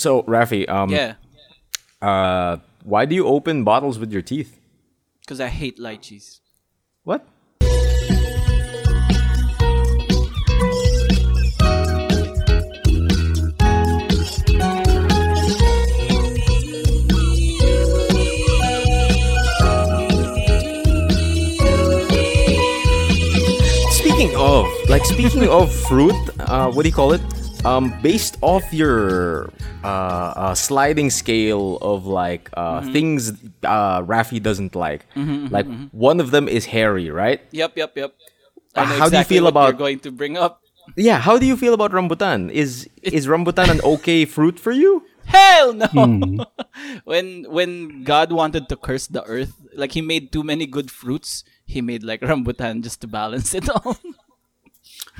So, Rafi, um, Yeah, uh, why do you open bottles with your teeth? because I hate lychees. What? Speaking of, like speaking of fruit, uh, what do you call it? Um, based off your uh, uh, sliding scale of like uh, things uh, Rafi doesn't like, like one of them is hairy, right? Yep, yep, yep. Uh, I know how do you feel about- you're going to bring up? Yeah, how do you feel about rambutan? Is is rambutan an okay fruit for you? Hell no! when when God wanted to curse the earth, like he made too many good fruits, he made like rambutan just to balance it all.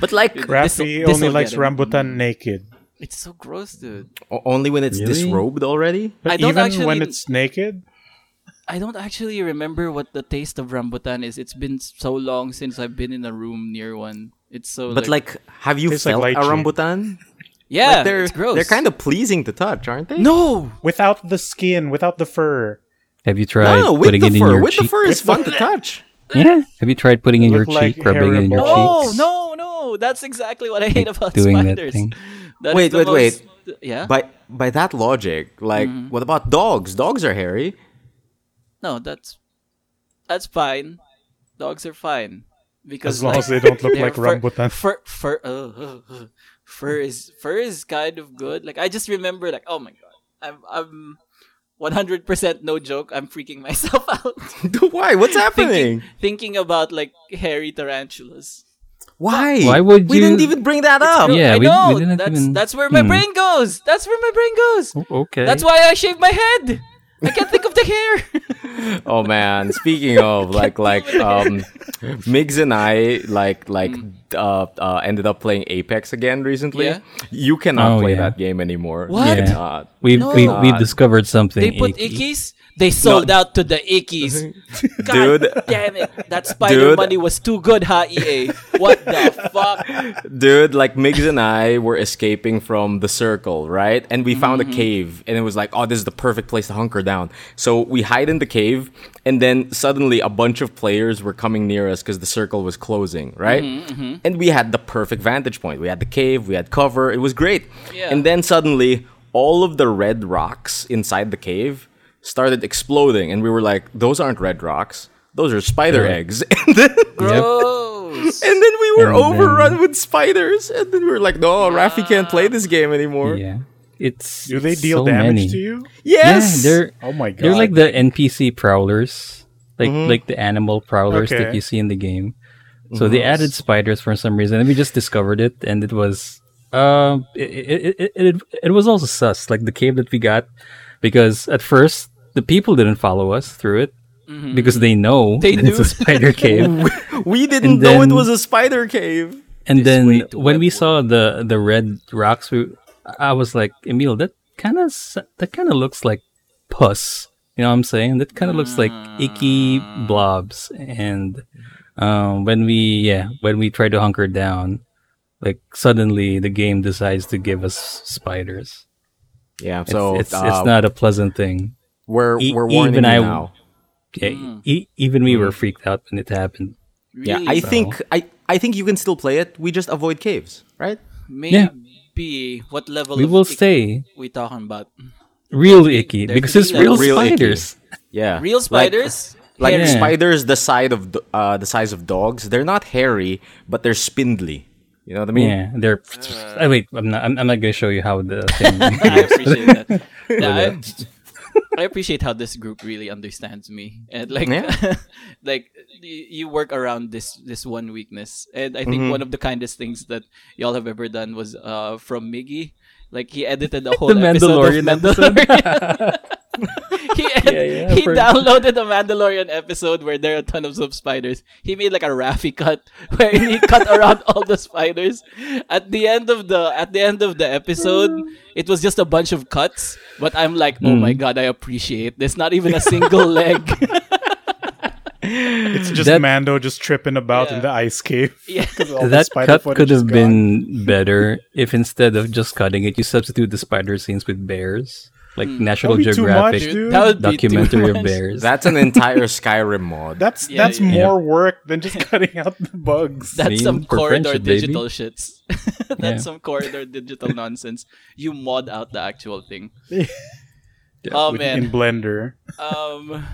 But like Rafi this'll only likes rambutan naked. it's so gross, dude. o- only when it's Really? disrobed already. But I don't even actually- when it's naked, I don't actually remember what the taste of rambutan is. It's been so long since I've been in a room near one. It's so But like, have you Tastes like a rambutan? yeah, Like, they're it's gross. they're kind of pleasing to touch, aren't they? no. without the skin, without the fur, Have you tried no, with putting the it in fur. your With the cheek? fur is fun to touch. Yeah. Have you tried putting in your Look like cheek, rubbing it in your cheeks? Oh, no, no, no. That's exactly what I hate about doing that spiders. thing. That is Wait, the wait, wait. most- Yeah. By by that logic, like, Mm-hmm. what about dogs? Dogs are hairy. No, that's that's fine. Dogs are fine because as long like, as they don't look like fur, rambutan. Fur, fur, uh, uh, uh, fur is fur is kind of good. Like I just remember, like oh my god, I'm I'm. 100% no joke. I'm freaking myself out. Why? What's happening? thinking, thinking about like hairy tarantulas. Why? Why would you? We didn't even bring that up. Yeah, I we- know. we didn't that's even- that's where my Hmm. brain goes. That's where my brain goes. Oh, Okay. That's why I shave my head. I can't think of the hair. Oh man, speaking of like like um Migs and I like like uh, uh ended up playing Apex again recently. Yeah. You cannot Oh, play yeah. that game anymore. What? You Yeah. cannot. we No. we we discovered something. They put icky. ickies. They sold out to the ickies. God Dude. damn it! That spider Dude. money was too good, huh? EA. What the fuck? Dude, like Migs and I were escaping from the circle, right? And we found a mm-hmm. cave, and it was like, oh, this is the perfect place to hunker down. So we hide in the cave, and then suddenly a bunch of players were coming near us because the circle was closing, right? Mm-hmm, mm-hmm. And we had the perfect vantage point. We had the cave, we had cover, it was great. Yeah. And then suddenly, all of the red rocks inside the cave started exploding, and we were like, those aren't red rocks. Those are spider Yeah. eggs. And then Gross. and then we were And then- overrun with spiders, and then we were like, "No, Rafi can't play this game anymore." Yeah. It's Do they it's deal so damage many. to you? Yeah, Yes. they're Oh my god. they're like the NPC prowlers, like Mm-hmm. like the animal prowlers that you see in the game. So they Mm-hmm. added spiders for some reason, and we just discovered it, and it was um it it, it, it, it was also sus like the cave that we got because at first the people didn't follow us through it because they know They that it's a spider cave. we didn't And know it was a spider cave. And This then when we web saw the the red rocks, we, I was like, Emil, that kind of that kind of looks like pus. You know what I'm saying? That kind of looks like icky blobs. And um, when we yeah, when we try to hunker down, like suddenly the game decides to give us spiders. Yeah, It's, so it's uh, it's not a pleasant thing. We're e- we're warning even you I- now. Yeah, hmm. e- even we hmm. were freaked out when it happened. Yeah, Really? I think I I think you can still play it. We just avoid caves, right? Maybe. Yeah. What level We of will stay we talking about? real icky There because it's be real, real icky. spiders. Yeah, Real spiders? like, Hairy. Yeah. spiders the size of uh the size of dogs. They're not hairy, but they're spindly. You know what I mean? Yeah, they're. oh, wait, I'm not. I'm, I'm not going to show you how the thing. I appreciate that. Yeah, I, appreciate how this group really understands me and like Yeah. like you work around this this one weakness and I think Mm-hmm. one of the kindest things that y'all have ever done was uh from Miggy like he edited a whole The episode Mandalorian Mandalorian. he ed- Yeah, yeah, he for- downloaded a Mandalorian episode where there are tons of spiders. He made like a Rafi cut where he cut around all the spiders. At the end of the at the end of the episode, it was just a bunch of cuts. But I'm like, oh my mm. god, I appreciate this. Not even a single leg. It's just That- Mando just tripping about Yeah. in the ice cave. Yeah. all that cut could have been better if instead of just cutting it, you substitute the spider scenes with bears, like National That'd be too much, Geographic dude. That would be documentary of bears. That's an entire Skyrim mod. That's Yeah, that's yeah. more work than just cutting out the bugs. That's Mean some corridor friendship, baby. digital shits. That's Yeah. some corridor digital nonsense. You mod out the actual thing. Yeah. Oh With- man. in Blender. um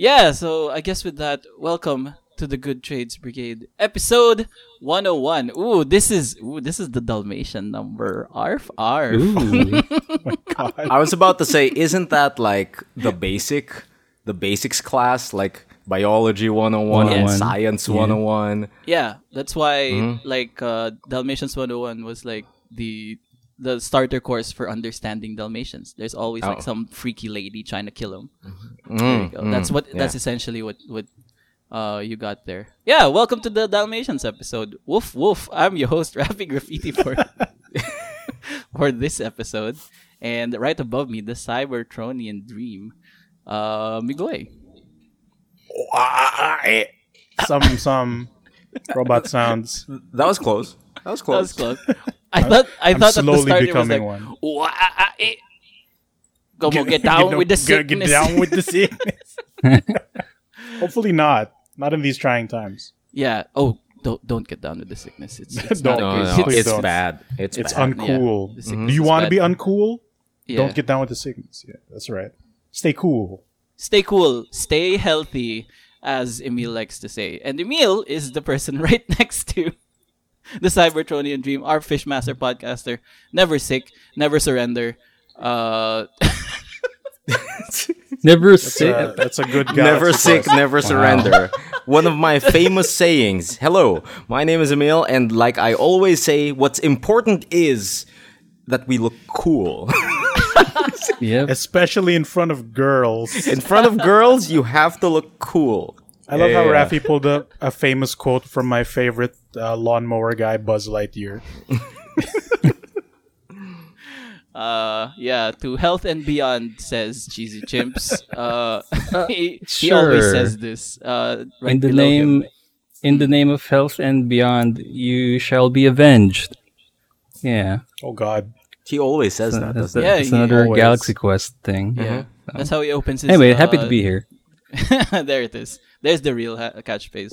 yeah so i guess with that welcome to the good trades brigade episode 101 ooh this is ooh this is the dalmatian number arf arf Ooh. God. I was about to say, isn't that like the basic, the basics class, like biology 101, 101. science Yeah. 101? yeah that's why Mhm. like uh dalmatians 101 was like the the starter course for understanding dalmatians there's always like Oh. some freaky lady trying to kill him Mm, There you go. mm, That's what. yeah. That's essentially what what uh you got there. Yeah. Welcome to the Dalmatians episode. Woof woof. I'm your host Rafi Graffiti for for this episode, and right above me the Cybertronian Dream, uh Migoy. Some some robot sounds. That was close. That was close. That was close. I thought I I'm thought at the slowly start was becoming like one. "Wah, ah, eh." Come on, get down Get- with the get- sickness. Get down with the sickness. Hopefully not. Not in these trying times. yeah. Oh, don't don't get down with the sickness. It's, it's Don't. not No, good. no, Please it's don't. bad. It's, It's bad. uncool. The sickness Do you is want to bad. be uncool? Yeah. Don't get down with the sickness. Yeah, that's right. Stay cool. stay cool, stay healthy, as Emil likes to say. And Emil is the person right next to the Cybertronian Dream, our Fishmaster podcaster. Never sick, never surrender. Uh, Never That's say a, that's a good guy. Never sick, a- never surrender. One of my famous sayings. Hello, my name is Emil, and like I always say, what's important is that we look cool. Yep. Especially in front of girls. In front of girls, you have to look cool. I love how Yeah. Rafi pulled up a famous quote from my favorite uh, lawnmower guy, Buzz Lightyear. uh, yeah, to health and beyond, says Cheesy Chimps. Uh, he, he always says this. Uh, right in the below him. name, in the name of health and beyond, you shall be avenged. Yeah, Oh God. He always says that. that's, doesn't? Yeah, that's another always- Galaxy Quest thing. Yeah, that's how he opens his. Anyway, happy to uh, be here. there it is. There's the real ha- catchphrase.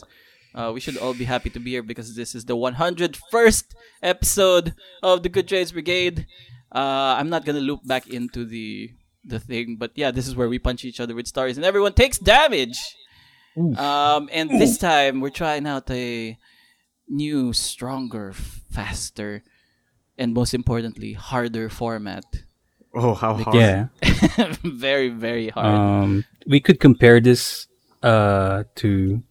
Uh, we should all be happy to be here because this is the 101st episode of the Good Trades Brigade. Uh, I'm not gonna loop back into the the thing, but yeah, this is where we punch each other with stars and everyone takes damage. Um, and this time we're trying out a new, stronger, faster, and most importantly, harder format. Oh, how hard. Yeah. very, very hard. Um, we could compare this uh to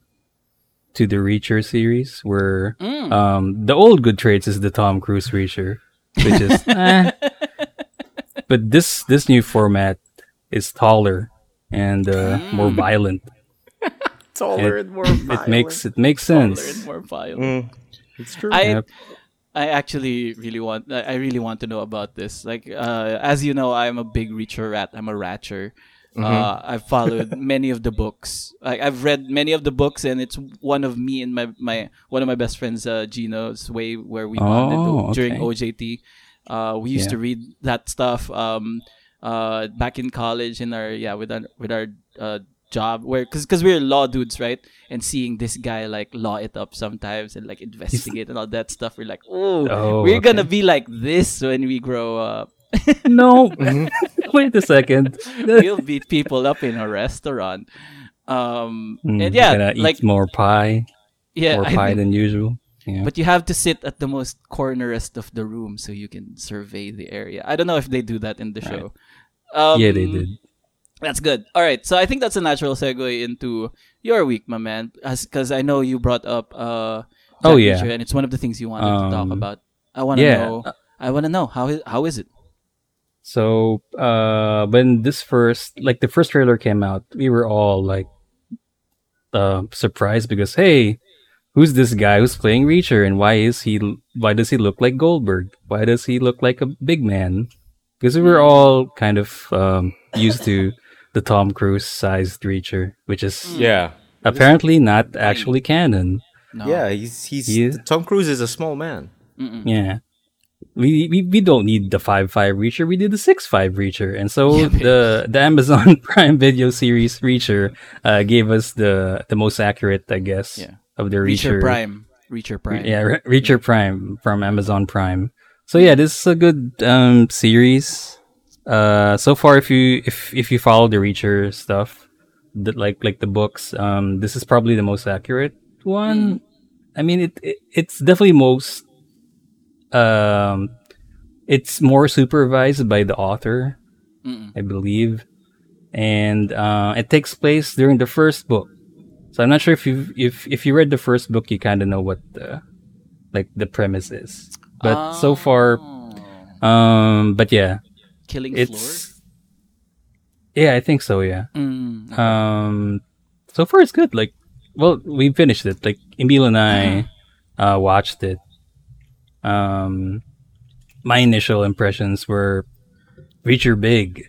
to the Reacher series, where Mm. um the old good trades is the Tom Cruise Reacher, which is eh. but this this new format is taller and uh, more Mm. violent. Taller It- and more violent. It makes it makes Taller and sense. more violent. Mm, it's true. I Yep. I actually really want I I really want to know about this. Like uh, as you know, I'm a big reacher rat. I'm a ratcher. Uh, I've followed many of the books. Like I've read many of the books, and it's one of me and my, my one of my best friends, uh, Gino's way where we bonded Oh, during. OJT. Uh, we used to read that stuff um, uh, back in college in our yeah with our with our uh, job where because because we're law dudes right and seeing this guy like law it up sometimes and like investigate and all that stuff we're like oh, Oh, we're gonna be like this when we grow up No, wait a second. we'll beat people up in a restaurant um Mm, and yeah gonna eat like more pie, yeah more I pie think- than usual. Yeah. but you have to sit at the most cornerest of the room so you can survey the area i don't know if they do that in the show um, yeah, they did. That's good. All right, so I think that's a natural segue into your week, my man, because I know you brought up uh, Oh, yeah. Reacher, and it's one of the things you wanted to talk Um, about. I want to yeah. know. I want to know how is how is it? So uh when this first like the first trailer came out, we were all like uh surprised because hey, who's this guy who's playing Reacher and why is he why does he look like Goldberg? Why does he look like a big man? Because we were all kind of um used to the Tom Cruise sized Reacher, which is yeah. apparently not actually canon. No. Yeah, he's he's He? Tom Cruise is a small man. Yeah. We, we we don't need the five five reacher. We need the six five reacher, and so Yeah, the the Amazon Prime Video series reacher uh, gave us the the most accurate, I guess, Yeah. of the Reacher reacher. Prime. Reacher Prime. Yeah, Re- Reacher Prime from Amazon Prime. So yeah, this is a good um series. Uh, so far, if you if if you follow the Reacher stuff, the, like like the books, um, this is probably the most accurate one. I mean, it, it it's definitely most um, it's more supervised by the author, I believe, and uh, it takes place during the first book. So I'm not sure if you if if you read the first book, you kind of know what the like the premise is. But so far, um, but yeah, Killing Floor. it's yeah, I think so. Yeah. Mm. Um, so far it's good. Like, well, we finished it. Like Emil and I uh, watched it. Um, my initial impressions were Reacher big.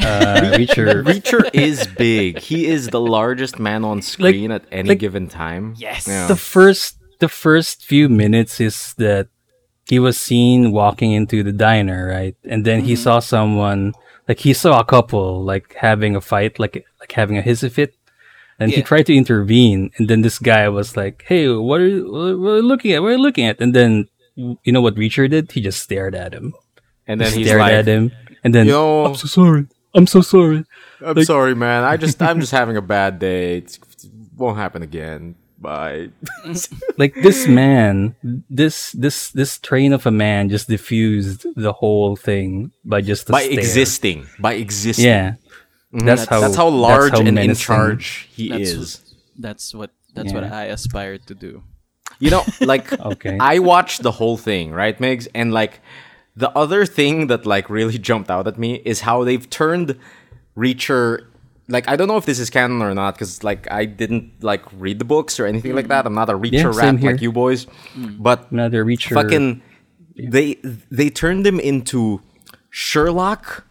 Uh, Reacher, Reacher is big. He is the largest man on screen at any like- given time. Yes. Yeah. the first the first few minutes is that he was seen walking into the diner, right? And then he saw someone like he saw a couple like having a fight, like like having a hissy fit. And he tried to intervene, and then this guy was like, "Hey, what are you, what are you looking at? What are you looking at?" And then you know what Reacher did? He just stared at him. and then he's stared like, at him, and then Yo. I'm so sorry. I'm so sorry. "I'm sorry, man. I just I'm just having a bad day. It won't happen again. Bye." like this man this this this train of a man just diffused the whole thing by just by stare. existing, by existing. yeah mm-hmm. that's how That's how large how and in charge he That's is. That's what that's what I aspire to do. You know, like Okay. I watched the whole thing, right, Migs? And like the other thing that like really jumped out at me is how they've turned Reacher like I don't know if this is canon or not because like I didn't like read the books or anything like that. Mm. I'm not a Reacher Yeah, same rat like you boys, mm. but another reacher fucking they they turned him into Sherlock,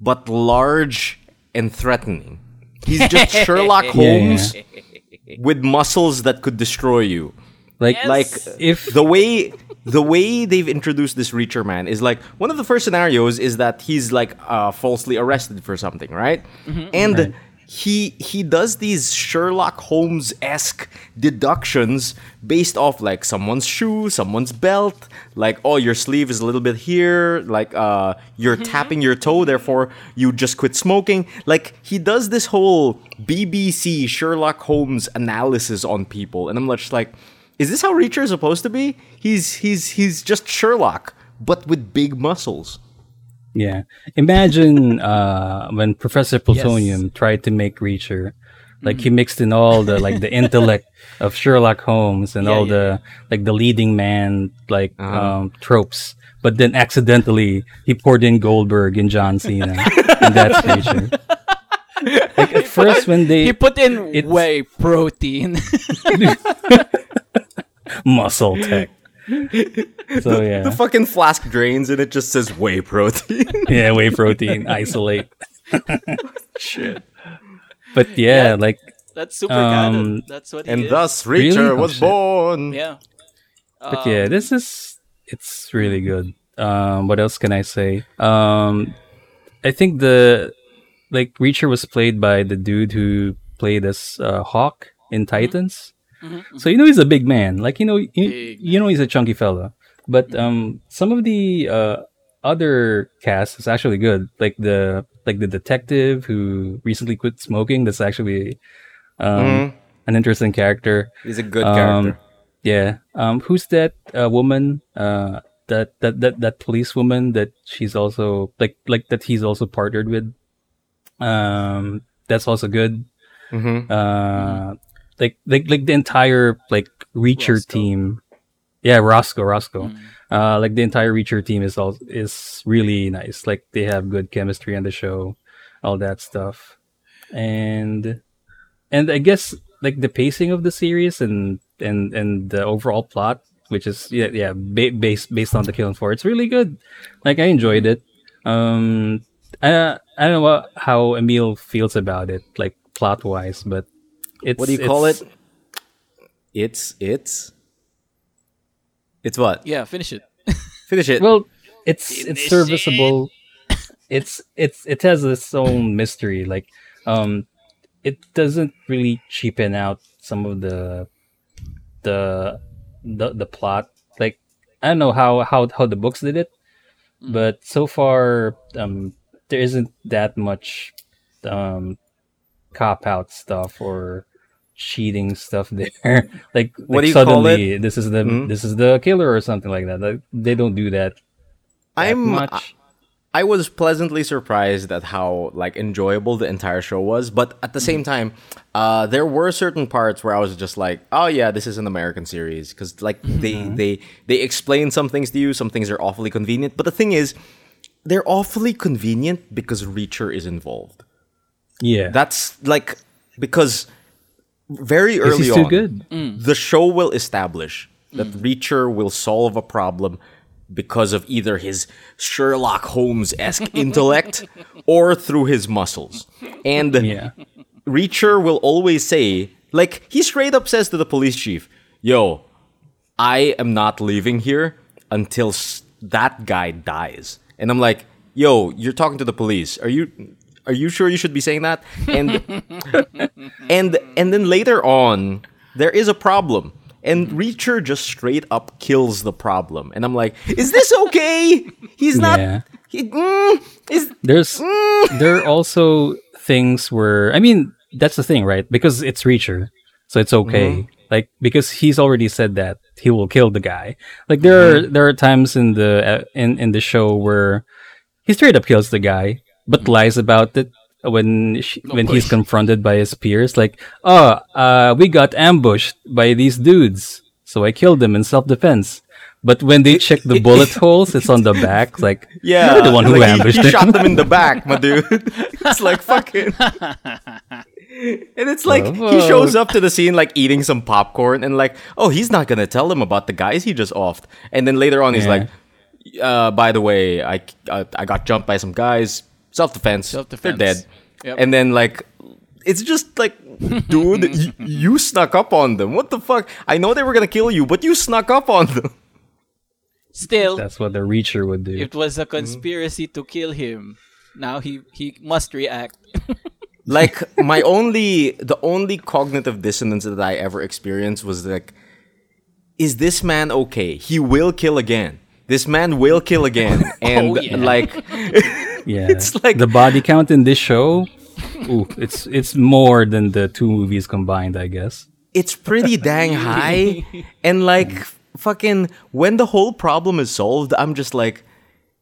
but large and threatening. He's just Sherlock Holmes with muscles that could destroy you. Like Like if the way the way they've introduced this Reacher man is like one of the first scenarios is that he's like uh, falsely arrested for something, right? And he he does these Sherlock Holmes esque deductions based off like someone's shoe, someone's belt, like oh your sleeve is a little bit here, like uh you're tapping your toe, therefore you just quit smoking. Like he does this whole BBC Sherlock Holmes analysis on people, and I'm just like is this how Reacher is supposed to be? He's he's he's just Sherlock, but with big muscles. yeah. Imagine uh when professor utonium tried to make reacher like he mixed in all the like the intellect of sherlock holmes and Yeah, all yeah, the like the leading man like um tropes. But then accidentally he poured in goldberg and john cena and that's reacher like at first when they He put in It's- whey protein. muscle tech. So yeah, The fucking flask drains and it just says whey protein. yeah, whey protein isolate. Shit. But yeah, like That's super Um. That's what he And is. thus Really? Reacher Oh, was shit. born. yeah. but yeah, this is it's really good. Um, what else can I say? Um, I think the like Reacher was played by the dude who played as uh, Hawk in Titans. So you know he's a big man. Like you know you, you know he's a chunky fella. But um, some of the uh, other cast is actually good. Like the like the detective who recently quit smoking. That's actually um, an interesting character. He's a good Um, character. Yeah. Um, who's that uh, woman? Uh, that that that that police woman that she's also like like that he's also partnered with. Um, that's also good. Mhm. Uh, like like like the entire like Reacher Roscoe. team. Yeah, Roscoe, Roscoe. Uh, like the entire Reacher team is all is really nice. Like they have good chemistry on the show, all that stuff, and and I guess like the pacing of the series and and and the overall plot, which is yeah yeah ba- based based on the Killing Floor, it's really good. Like I enjoyed it. Um, I I don't know what, how Emil feels about it, like plot wise, but It's, what do you call it? It's it's it's what? Yeah, finish it. Finish it. Well, it's it's serviceable. it's it's it has its own mystery. Like, um, it doesn't really cheapen out some of the the the the plot. Like, I don't know how how how the books did it, but so far, um, there isn't that much um cop out stuff or cheating stuff there. like, What like do you call suddenly this is the Mhm. this is the killer or something like that. Like, they don't do that that I'm much. I was pleasantly surprised at how like enjoyable the entire show was, but at the same time, uh, there were certain parts where I was just like, "Oh yeah, this is an American series," because like they they they explain some things to you, some things are awfully convenient. But the thing is, they're awfully convenient because Reacher is involved. yeah, That's like because very early he's too on, good. Mm. the show will establish that mm. Reacher will solve a problem because of either his Sherlock Holmes esque intellect or through his muscles. And yeah, Reacher will always say, like, he straight up says to the police chief, Yo, I am not leaving here until s- that guy dies. And I'm like, Yo, you're talking to the police. Are you. Are you sure you should be saying that? And and and then later on, there is a problem. And Reacher just straight up kills the problem. And I'm like, is this okay? He's not. Yeah. He, mm, is, There's there are also things where I mean that's the thing, right? Because it's Reacher, so it's okay. Like because he's already said that he will kill the guy. Like there are there are times in the uh, in in the show where he straight up kills the guy, but lies about it when she, when he's confronted by his peers. Like, oh, uh, we got ambushed by these dudes, so I killed them in self defense. But when they check the bullet holes, it's on the back. Like, Yeah, you're the one who like, he- ambushed he, them. shot them in the back, my dude. it's like fucking. And it's like he shows up to the scene like eating some popcorn and like, oh, he's not gonna tell them about the guys he just offed. And then later on, he's Yeah. like, uh, by the way, I uh, I got jumped by some guys, self defense. Self-defense. They're dead. Yep. And then like, it's just like, dude, y- you snuck up on them. What the fuck? I know they were gonna kill you, but you snuck up on them. Still, That's what the Reacher would do. it was a conspiracy to kill him. Now he he must react. like my only the only cognitive dissonance that I ever experienced was like is this man okay? He will kill again. This man will kill again. Oh, and yeah. Oh, like Yeah, It's like- the body count in this show. Ooh, it's it's more than the two movies combined, I guess. it's pretty dang high. And like fucking when the whole problem is solved, I'm just like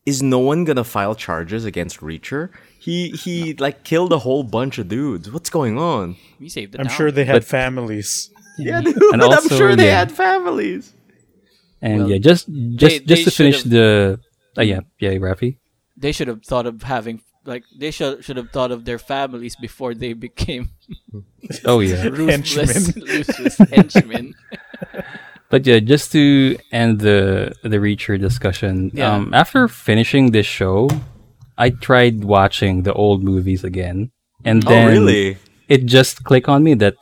is no one gonna file charges against Reacher? He he like killed a whole bunch of dudes. What's going on? We saved the I'm town. sure they had But- families. Yeah, dude. And I'm sure they yeah. had families. And Well, yeah, just just they- just they to finish should've- the. Oh yeah, yeah, Rafi. They should have thought of having like they should should have thought of their families before they became Oh yeah, ruthless, ruthless henchmen. but yeah, just to end the the Reacher discussion. Yeah. Um, after finishing this show, I tried watching the old movies again, and Oh then really? it just clicked on me that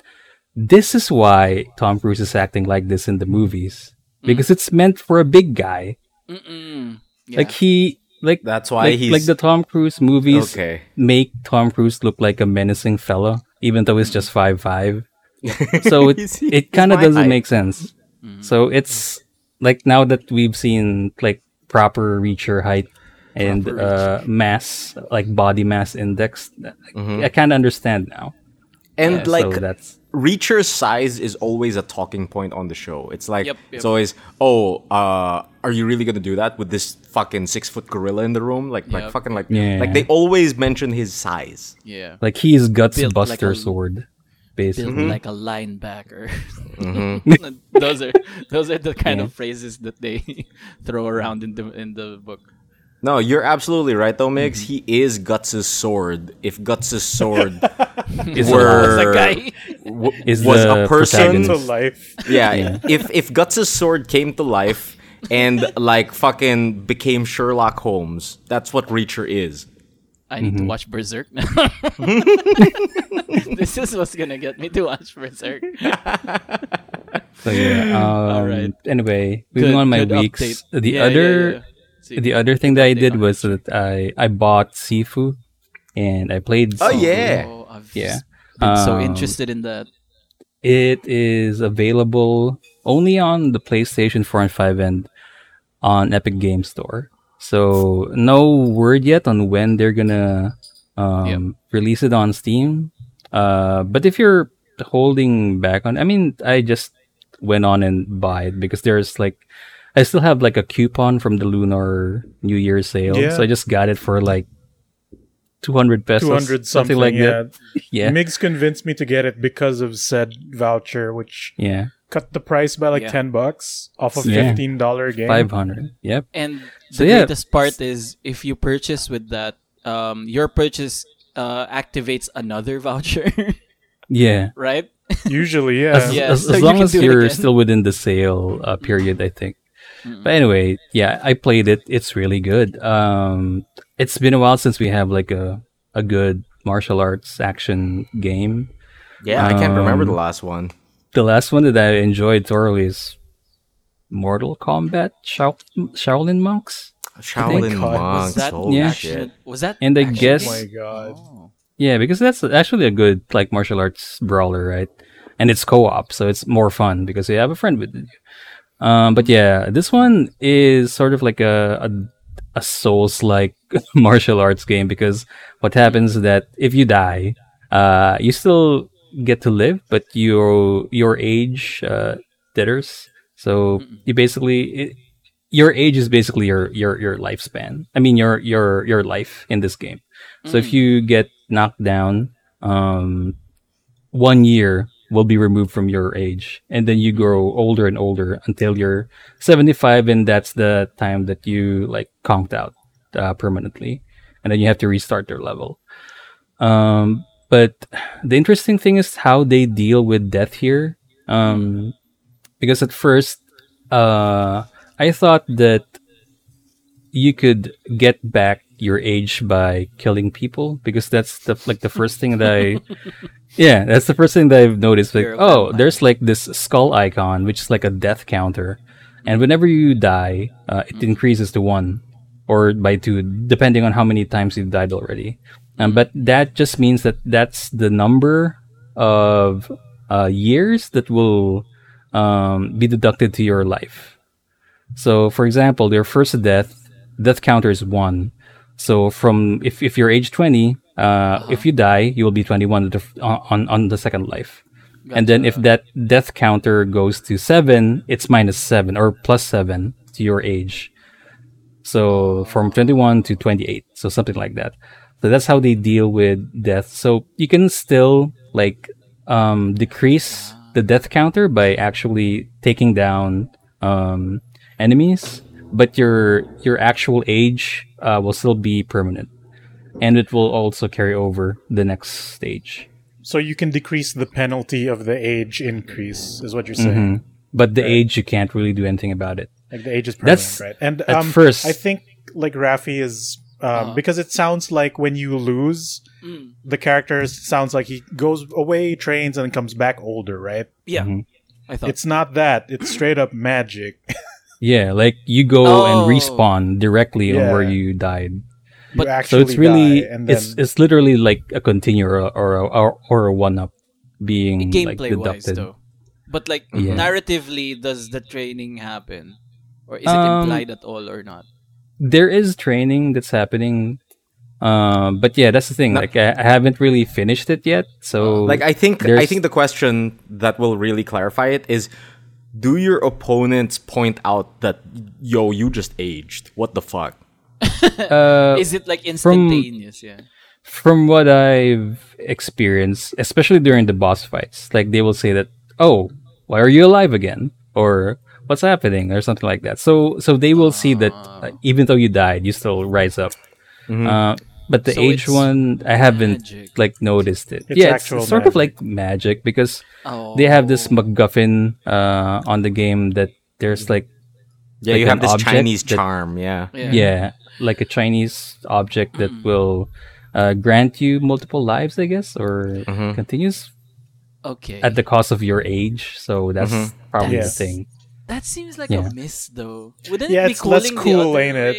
this is why Tom Cruise is acting like this in the movies Mm. because it's meant for a big guy. Mm-mm. Yeah. Like he like That's why like, he's like the Tom Cruise movies Okay. make Tom Cruise look like a menacing fella, even though he's just five five. so it He's- it kind of doesn't height. make sense. So it's like now that we've seen like proper Reacher height and Proper uh, mass like body mass index, Mm-hmm. I kind of understand now. And Yeah, like so that's Reacher's size is always a talking point on the show. It's like Yep, yep. it's always, oh, uh, are you really gonna do that with this fucking six foot gorilla in the room? Like, like fucking like, Yeah. like they always mention his size. yeah. like he's guts Built like buster a- sword, Built basically. like a linebacker. Mm-hmm. those are those are the kind of phrases that they throw around in the in the book. No, you're absolutely right, though, Migs. Mm-hmm. He is Guts' sword. If Guts' sword Is were a guy. w- Is was a person. To life. yeah, if if Guts' sword came to life and like fucking became Sherlock Holmes, that's what Reacher is. I need to Mhm. watch Berserk now. this is what's gonna get me to watch Berserk. So yeah. Um, Alright. Anyway, moving Good- on my weeks. update. The Yeah, yeah, other yeah. See, the other thing that I did was that I I bought Sifu, and I played. Oh, Sifu. yeah. Oh, I've Yeah. been so Um, interested in that. It is available only on the PlayStation 4 and 5 and on Epic Game Store. So no word yet on when they're gonna um, Yep. release it on Steam. Uh, but if you're holding back on, I mean, I just went on and buy it because there's like, I still have like a coupon from the Lunar New Year sale, Yeah. so I just got it for like. 200 pesos 200 something, like yeah. that yeah Migs convinced me to get it because of said voucher, which yeah cut the price by like Yeah. 10 bucks off a Yeah. $15 game. 500 yep And So, the yeah. greatest part is if you purchase with that, um, your purchase uh, activates another voucher, yeah right? Usually, yeah. as, Yeah, as, so as long can as you're still within the sale uh, period i think but anyway yeah i played it it's really good um it's been a while since we have like a a good martial arts action game Yeah, I can't remember the Um, last one. the last one that i enjoyed thoroughly is mortal kombat Shao- shaolin monks Shaolin God, was monks. Was that holy Yeah. shit. Was that? And I action guess- oh my god. Oh. yeah because that's actually a good like martial arts brawler right and it's co-op so it's more fun because you have a friend with you um but yeah this one is sort of like a a, a souls like martial arts game because what happens is that if you die uh you still get to live but your your age uh so you basically it, your age is basically your your your lifespan. I mean your your your life in this game. So if you get knocked down, um, one year will be removed from your age, and then you grow older and older until you're 75, and that's the time that you like conked out uh, permanently, and then you have to restart their level. Um, but the interesting thing is how they deal with death here, um, because at first, uh, I thought that you could get back your age by killing people? Because that's the like the first thing that I yeah that's the first thing that I've noticed like You're oh there's like this skull icon which is like a death counter. And whenever you die uh, it increases to one or by two depending on how many times you've died already. Um, but that just means that that's the number of uh, years that will um, be deducted to your life. So, for example, your first death, death counter is one. So, from if, if you're age 20, uh, if you die, you will be 21 on the on, on the second life. And then if that death counter goes to seven, it's minus seven or plus seven to your age. So, from 21 to 28. So, something like that. So, that's how they deal with death. So, you can still like um, decrease the death counter by actually taking down um, enemies, but your your actual age uh, will still be permanent, and it will also carry over the next stage. So you can decrease the penalty of the age increase, is what you're saying. Mhm. But the age, you can't really do anything about it. Like the age is permanent, That's- right? And at um, first- I think like Rafi is um, because it sounds like when you lose, Mm. the character sounds like he goes away, trains, and comes back older, right? Yeah, Mhm. I thought. It's not that; it's straight up magic. Yeah, like you go Oh. and respawn directly on where you died. you But- actually So it's really die, and then it's it's literally like a continue or a, or a, or, or a one up being like gameplay wise though. But like Yeah. narratively, does the training happen, or is it Um, implied at all or not? there is training that's happening um but yeah that's the thing No. like I, I haven't really finished it yet so Like I think I think the question that will really clarify it is do your opponents point out that yo you just aged? What the fuck? uh, is it like instantaneous? yeah. from what i've experienced especially during the boss fights like they will say that oh why are you alive again or what's happening or something like that so so they will see that uh, even though you died you still rise up uh, but the So age one i haven't magic. like noticed it It's yeah it's actual sort of like magic because Oh. they have this MacGuffin uh, on the game that there's like Yeah, Like you have an this Chinese that- charm, yeah. Yeah. yeah. like a Chinese object that will uh, grant you multiple lives, I guess, or Mm-hmm. continues Okay. at the cost of your age. So that's Mm-hmm. probably Yes. the thing. that seems like Yeah. a miss, though. Wouldn't Yeah, it be it's less cooling cool, the other ain't it?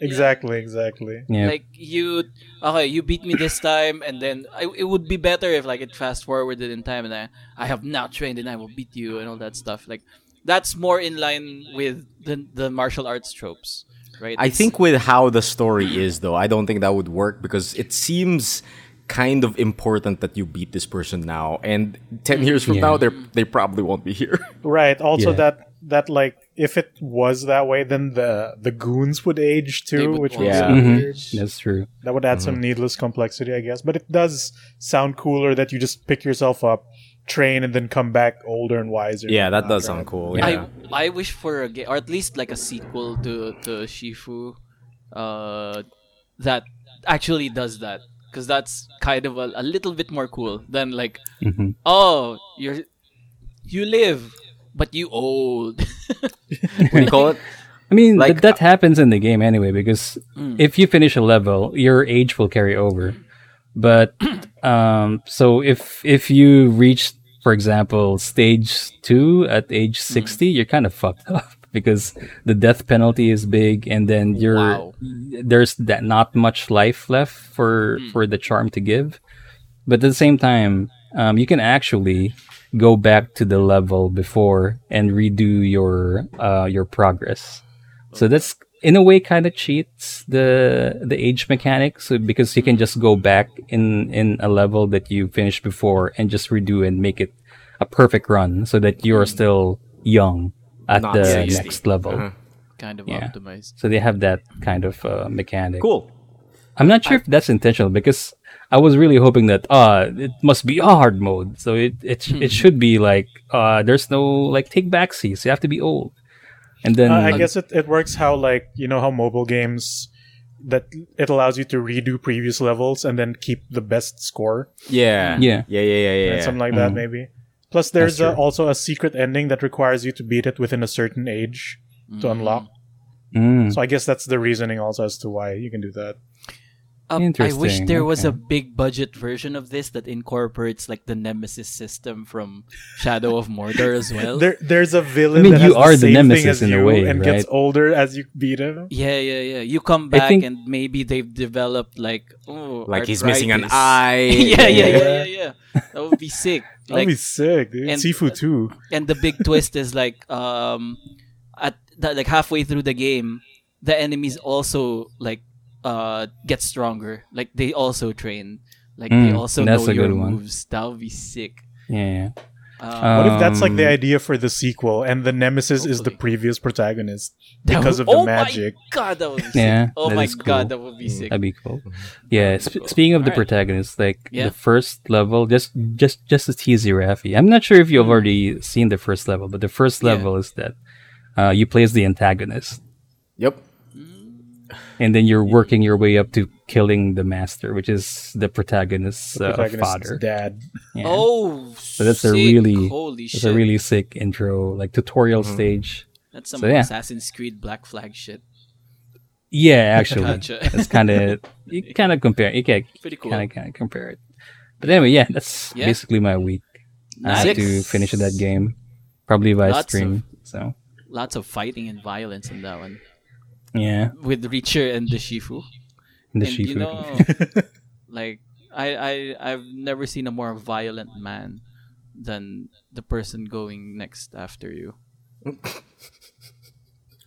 Way? Yeah. Exactly, exactly. Yeah. Like you, okay, you beat me this time, and then I, it would be better if like it fast forwarded in time, and I, I have now trained, and I will beat you, and all that stuff. Like that's more in line with the the martial arts tropes, right? I It's- think with how the story is, though, I don't think that would work because it seems kind of important that you beat this person now, and ten years from Yeah. now, they they probably won't be here. Right. Also, Yeah. that that like if it was that way, then the the goons would age too, would which would Yeah. be Mhm. That's true. That would add some needless complexity, I guess. But it does sound cooler that you just pick yourself up, train, and then come back older and wiser. yeah, that does right. sound cool. Yeah. I I wish for a game or at least like a sequel to to Shifu, uh, that actually does that because that's kind of a, a little bit more cool than like Mhm. oh you're you live but you old. what do you call it? I mean, Like- th- that happens in the game anyway because if you finish a level, your age will carry over. But um, so if if you reach, for example, stage two at age sixty, you're kind of fucked up because the death penalty is big, and then you're Wow. there's that not much life left for for the charm to give. But at the same time, um, you can actually go back to the level before and redo your uh, your progress. So that's in a way kind of cheats the the age mechanic. So because you can just go back in in a level that you finished before and just redo and make it a perfect run, so that you're still young at Not the 60. next level. Uh-huh. kind of Yeah. optimized. So they have that kind of uh, mechanic. Cool. I'm not sure if that's intentional because I was really hoping that ah it must be a hard mode. So it it sh- it should be like uh there's no like take back seats. You have to be old. And then Uh, I guess it, it works how like you know how mobile games that it allows you to redo previous levels and then keep the best score, Yeah. Yeah. Yeah. Yeah. Yeah. right? yeah. something like that maybe. Plus, there's That's uh also a secret ending that requires you to beat it within a certain age to unlock. Mm, So I guess that's the reasoning also as to why you can do that. I wish Interesting, there was a big budget version of this that incorporates like the Nemesis system from Shadow of Mordor as well. There, there's a villain I mean, that you has are the the same thing nemesis as in a you way, and gets older as you beat him. Yeah, yeah, yeah. You come back think- and maybe they've developed like oh, Like he's missing an eye. yeah, yeah, yeah, yeah, yeah. That would be sick. That'd be sick, dude. and- Sifu too. and the big twist is like um, at that like halfway through the game, the enemies also like uh get stronger. Like they also train. Like they Mm, also that's know a your good one. moves. That would be sick. yeah. Um, What if that's like the Um, idea for the sequel and the nemesis is the previous protagonist because would- of the oh magic? My God, that would be sick. Yeah, Oh my is God, that would be sick. That'd be cool. Yeah. Sp- speaking of the Alright. protagonist, like Yeah. the first level, just just just to tease you, Rafi. I'm not sure if you've already seen the first level, but the first Hmm. Yeah. level is that uh, you play as the antagonist, Yep. And then you're working your way up to killing the master, which is the protagonist's The uh, father. dad. Yeah. Oh, So that's a really- holy It's shit. a really sick intro, like tutorial Mm-hmm. stage. that's some so, yeah. Assassin's Creed Black Flag shit. Yeah, actually, Gotcha. it's kind of you kind of compare. You can Pretty cool. kind of kind of compare it. But anyway, yeah, that's Yeah. basically my week. I had to finish that game, probably by Lots stream. So Lots of fighting and violence in that one yeah, with Reacher and the Shifu. the and Shifu. you know, like I I I've never seen a more violent man than the person going next after you.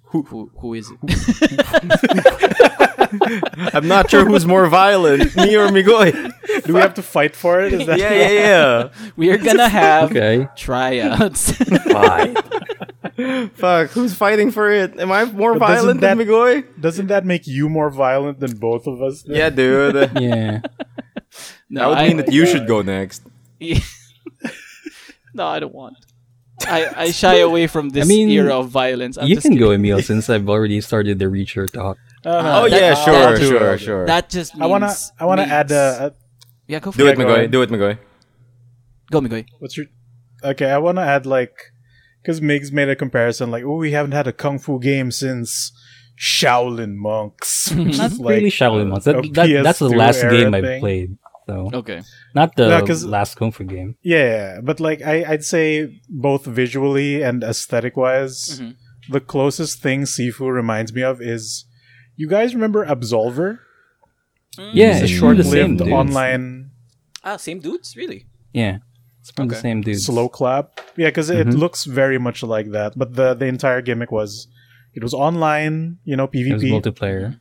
who who, who is it? I'm not sure who's more violent, me or Migoy. Do we have to fight for it? Is that Yeah, yeah, yeah. we are gonna have okay, tryouts. Fine. Fuck, who's fighting for it? Am I more But doesn't violent than that- Migoy? Doesn't that make you more violent than both of us? then? Yeah, dude. Yeah, no, would I, mean that you should go next. no, I don't want. I, I shy away from this mean, era of violence. I'm you just can go. Emil, since I've already started the Reacher talk. Oh, no. Oh, that- yeah, that- sure, that- sure, sure. That just means I wanna I wanna add means- uh, a, yeah go for Do it. it, go Migoy. Do it, Migoy. Go Migoy. what's your okay? I want to add like because Migs made a comparison like oh we haven't had a kung fu game since Shaolin monks. Not Like, really Shaolin monks. That, that, that's the last era game I played. So Okay. not the Yeah, 'cause- last Kung Fu game. Yeah, but like I, I'd say both visually and aesthetic wise, Mhm. the closest thing Sifu reminds me of is you guys remember Absolver? Yeah, It's a it's from the same short-lived online Ah, same dudes, really. Yeah, it's from the same dude. Sloclap. Yeah, because it Mhm. looks very much like that. But the the entire gimmick was it was online, you know, It was PvP, multiplayer.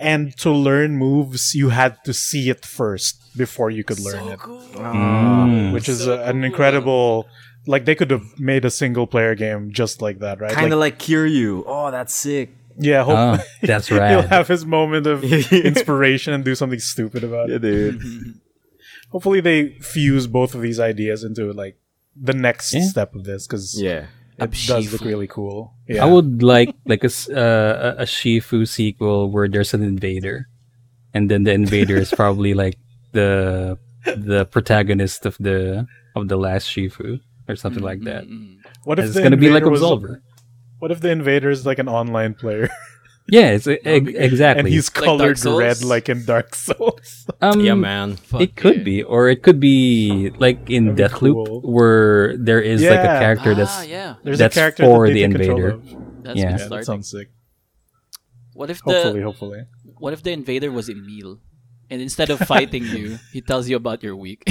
and to learn moves you had to see it first before you could learn it, Mm. which is So a, an incredible. Like they could have made a single player game just like that, right? Kind of Like, like Kiryu. Oh, that's sick. yeah, hope, Oh, that's right. he'll have his moment of inspiration and do something stupid about it. Yeah, dude. Hopefully, they fuse both of these ideas into like the next Yeah. step of this because Yeah. it does look really cool. Yeah, I would like like a s- uh, a a Shifu sequel where there's an invader, and then the invader is probably like the the protagonist of the of the last Shifu or something like that. What if It's gonna be like invader was- Absolver. What if the invader is like an online player Yeah, it's e- exactly. and he's Like colored Souls? red like in Dark Souls? um, Yeah, man. It could be, or it could be like in That'd be Deathloop, cool. where there is like a Yeah. character ah, that's yeah. There's That's a character for that the invader. That's Yeah. good Yeah, that sounds sick. What if the Hopefully, hopefully. what if the invader was Emil? And instead of fighting you, he tells you about your week.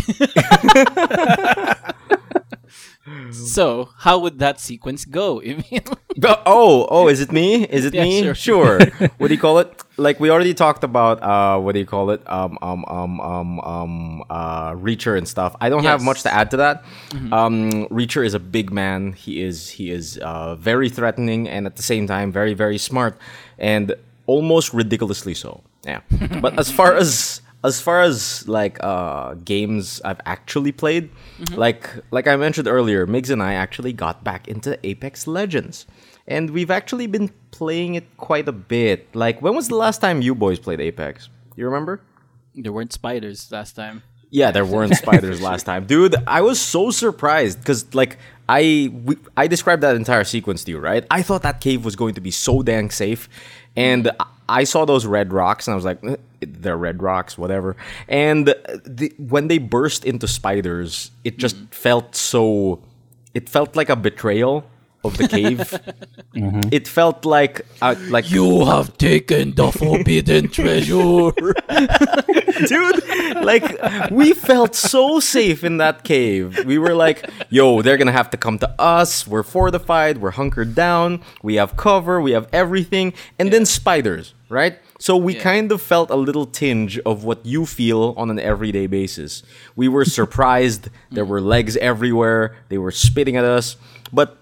so, how would that sequence go, Emil? Oh, oh, is it me? Is it Yeah, me? sure. Sure. what do you call it? Like we already talked about uh what do you call it? Um um um um um uh Reacher and stuff. I don't have much to add to that. Um Reacher is a big man. He is he is uh very threatening and at the same time very very smart and almost ridiculously so. Yeah. but as far as as far as like uh games I've actually played, like like I mentioned earlier, Migs and I actually got back into Apex Legends. And we've actually been playing it quite a bit. Like when was the last time you boys played Apex? You remember? there weren't spiders last time. Yeah, there weren't spiders last time, dude. I was so surprised because, like, I we, I described that entire sequence to you, right? I thought that cave was going to be so dang safe, and I- I saw those red rocks, and I was like, "Eh, they're red rocks, whatever. And the, when they burst into spiders, it just felt so. It felt like a betrayal of the cave. It felt like uh, like You have taken the forbidden treasure. dude like we felt so safe in that cave. We were like yo they're gonna have to come to us. We're fortified. We're hunkered down. We have cover. We have everything. And then spiders right so we Yeah. kind of felt a little tinge of what you feel on an everyday basis. We were surprised. There were mm. legs everywhere. They were spitting at us. But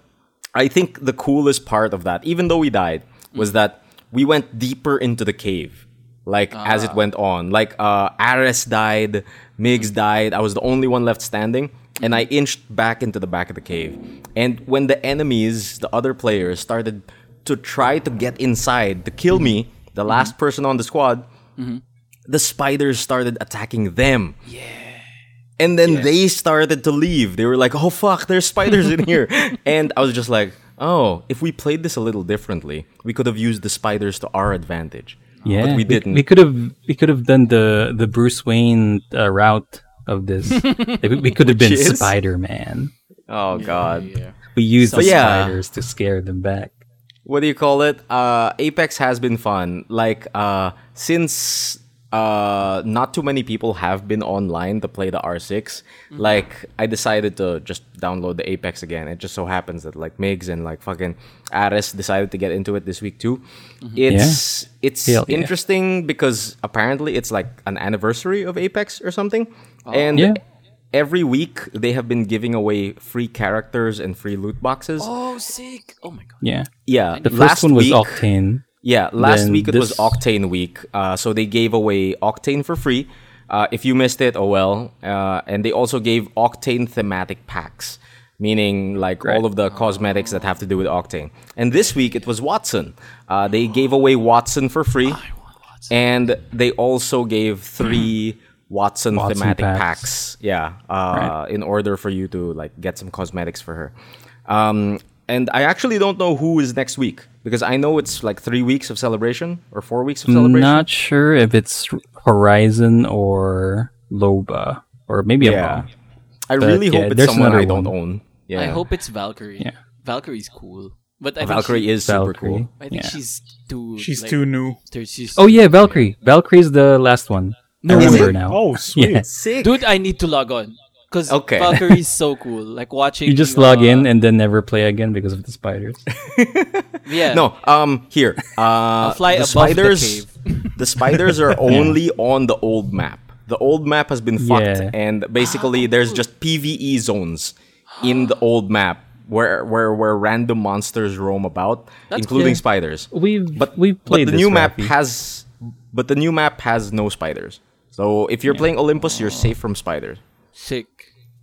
I think the coolest part of that, even though we died, was mm. that we went deeper into the cave. Like as it ah. went on. Like uh Ares died, Migs mm. died, I was the only one left standing, and I inched back into the back of the cave. And when the enemies, the other players, started to try to get inside to kill me, the last person on the squad, the spiders started attacking them. Yeah. And then they started to leave. They were like, "Oh fuck, there's spiders in here." and I was just like, "Oh, if we played this a little differently, we could have used the spiders to our advantage." Yeah, but we didn't. We, could have we could have done the the Bruce Wayne uh, route of this. We, could have been Spider Man. oh god. yeah. We used the But yeah. spiders to scare them back. What do you call it? Uh, Apex has been fun. Like uh, since uh, not too many people have been online to play the R6. Like I decided to just download the Apex again. It just so happens that like Migs and like fucking Aris decided to get into it this week too. It's it's Hell yeah. interesting because apparently it's like an anniversary of Apex or something, and Yeah. Every week they have been giving away free characters and free loot boxes. Oh, sick. Oh my god. Yeah. Yeah, The first one was week, Octane. yeah, last week it was Octane week. Uh, so they gave away Octane for free. Uh, if you missed it, oh well. Uh, and they also gave Octane thematic packs, meaning like all of the cosmetics that have to do with Octane. And this week it was Wattson. Uh, they gave away Wattson for free. Wattson. And they also gave three Wattson, Wattson thematic packs. packs. Yeah, uh, Right. in order for you to like get some cosmetics for her. Um, and I actually don't know who is next week Because I know it's like three weeks of celebration or four weeks of celebration. I'm not sure if it's Horizon or Loba or maybe I'm yeah. I But, really yeah, hope it's there's someone I don't one. own. Yeah. I hope it's Valkyrie. Yeah. Valkyrie's cool, but I Valkyrie think is super Valkyrie. cool. I think Yeah. she's too. She's like, too new. there- She's Oh yeah, Valkyrie. Valkyrie's the last one. I Is remember now. Oh, sweet. Yeah. Sick. dude, I need to log on because Okay. Valkyrie is so cool. Like watching. You just log uh, in and then never play again because of the spiders. Yeah. No, um, here. Uh, fly the above the spiders. cave. the spiders are only on the old map. The old map has been fucked, Yeah. and basically there's just PVE zones in the old map where where where random monsters roam about, including Yeah. spiders. We've But we've but played the this, new map Rafi. has but the new map has no spiders. So if you're playing Olympus, you're safe from spiders. Sick.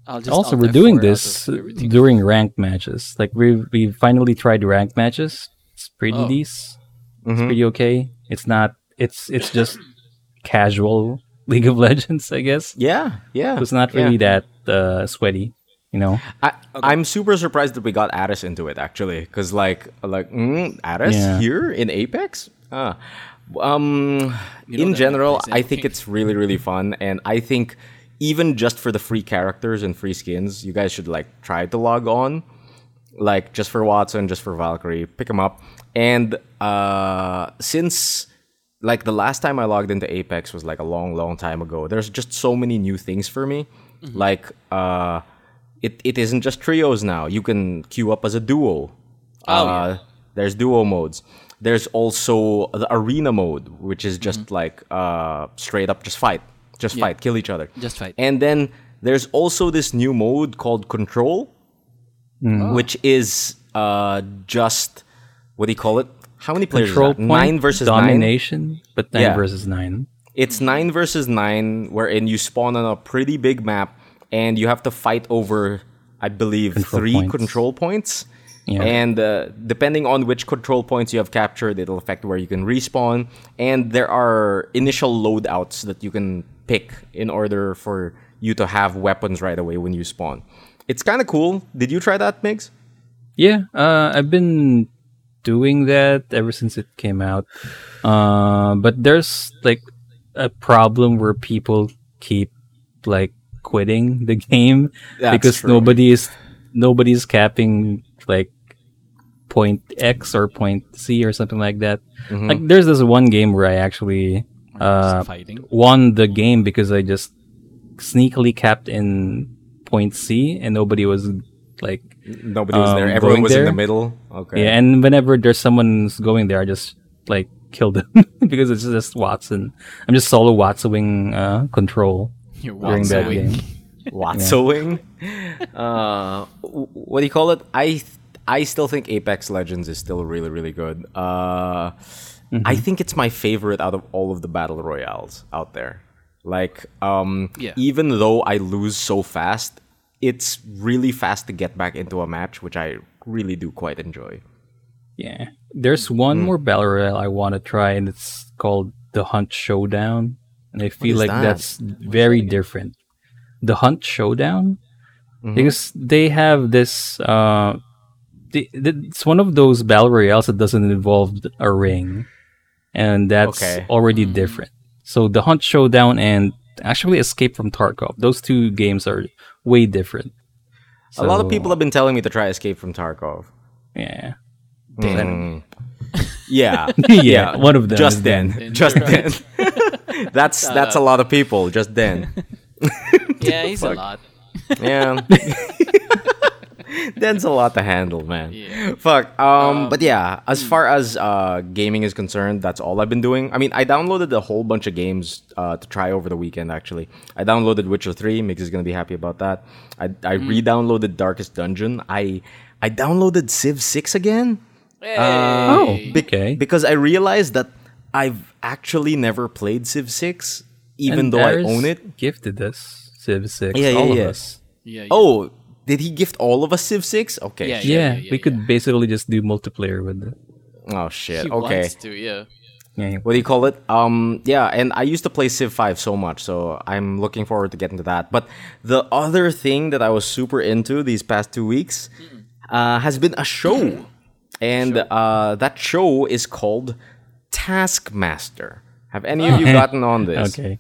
I'll just also we're F4 doing this during ranked matches. Like we we finally tried ranked matches. It's pretty Oh. decent. Mm-hmm. It's pretty okay. It's not. It's it's just casual League of Legends, I guess. Yeah, yeah. It's not yeah. really that uh, sweaty, you know. I, I'm super surprised that we got Addis into it actually, because like like mm, Addis Yeah. here in Apex. Ah, um, You know in general, I think it's really really fun, and I think even just for the free characters and free skins, you guys should like try to log on, like just for Wattson, just for Valkyrie, pick them up, and uh, since like the last time I logged into Apex was like a long, long time ago. There's just so many new things for me. Like uh it, it isn't just trios now. You can queue up as a duo. Oh, uh, There's duo modes. There's also the arena mode, which is just like uh straight up just fight. Just Yeah. fight, kill each other. Just fight. And then there's also this new mode called control, Oh. which is uh just what do you call it? How many players? is Control that? point, Nine versus nine. domination, but nine Yeah. versus nine. It's nine versus nine, wherein you spawn on a pretty big map, and you have to fight over, I believe, Control three points. control points. Yeah. And uh, depending on which control points you have captured, it'll affect where you can respawn. And there are initial loadouts that you can pick in order for you to have weapons right away when you spawn. It's kind of cool. Did you try that, Migs? Yeah, uh, I've been doing that ever since it came out. Uh, but there's like a problem where people keep like quitting the game That's because true. nobody is nobody's capping like point X or point C or something like that. Mm-hmm. Like there's this one game where I actually uh, won the game because I just sneakily capped in point C and nobody was like Nobody was there. Um, Everyone going was in the middle. Okay. yeah, and whenever there's someone going there, I just like kill them because it's just Wattson. I'm just solo Watsoning uh, control You're during that Watsoing. game. Watsoing. uh, what do you call it? I th- I still think Apex Legends is still really really good. Uh, I think it's my favorite out of all of the battle royales out there. Like, um, Yeah. even though I lose so fast, it's really fast to get back into a match, which I really do quite enjoy. Yeah, there's one more battle royale I want to try, and it's called the Hunt Showdown, and I feel like that? that's very different. The Hunt Showdown, Mm-hmm. because they have this. Uh, the, the, it's one of those battle royales that doesn't involve a ring, and that's Okay. already different. So the Hunt Showdown and actually Escape from Tarkov, those two games are way different. a lot of people have been telling me to try Escape from Tarkov. yeah. Mm. Yeah, yeah, one of them. just is then, Then just you're then. that's that's a lot of people. Just then. Yeah, he's a lot. Yeah. That's a lot to handle, man. Yeah. Fuck. Um, but yeah, as far as uh, gaming is concerned, that's all I've been doing. I mean, I downloaded a whole bunch of games uh, to try over the weekend. Actually, I downloaded Witcher Three. Migs is gonna be happy about that. I I re-downloaded Darkest Dungeon. I I downloaded Civ Six again. Oh, Be- okay. Because I realized that I've actually never played Civ Six, even And though I own it. Gifted us Civ Six. Yeah, yeah, all yeah. of us. Yeah. yeah. Oh, did he gift all of us Civ Six? Okay. Yeah, Yeah, yeah, we yeah. could basically just do multiplayer with it. Oh shit. he okay. wants to. Yeah. Yeah, What do you call it? Um, yeah, and I used to play Civ 5 so much, so I'm looking forward to getting to that. But the other thing that I was super into these past two weeks uh, has been a show. and uh, that show is called Taskmaster. Have any of you gotten on this? Okay.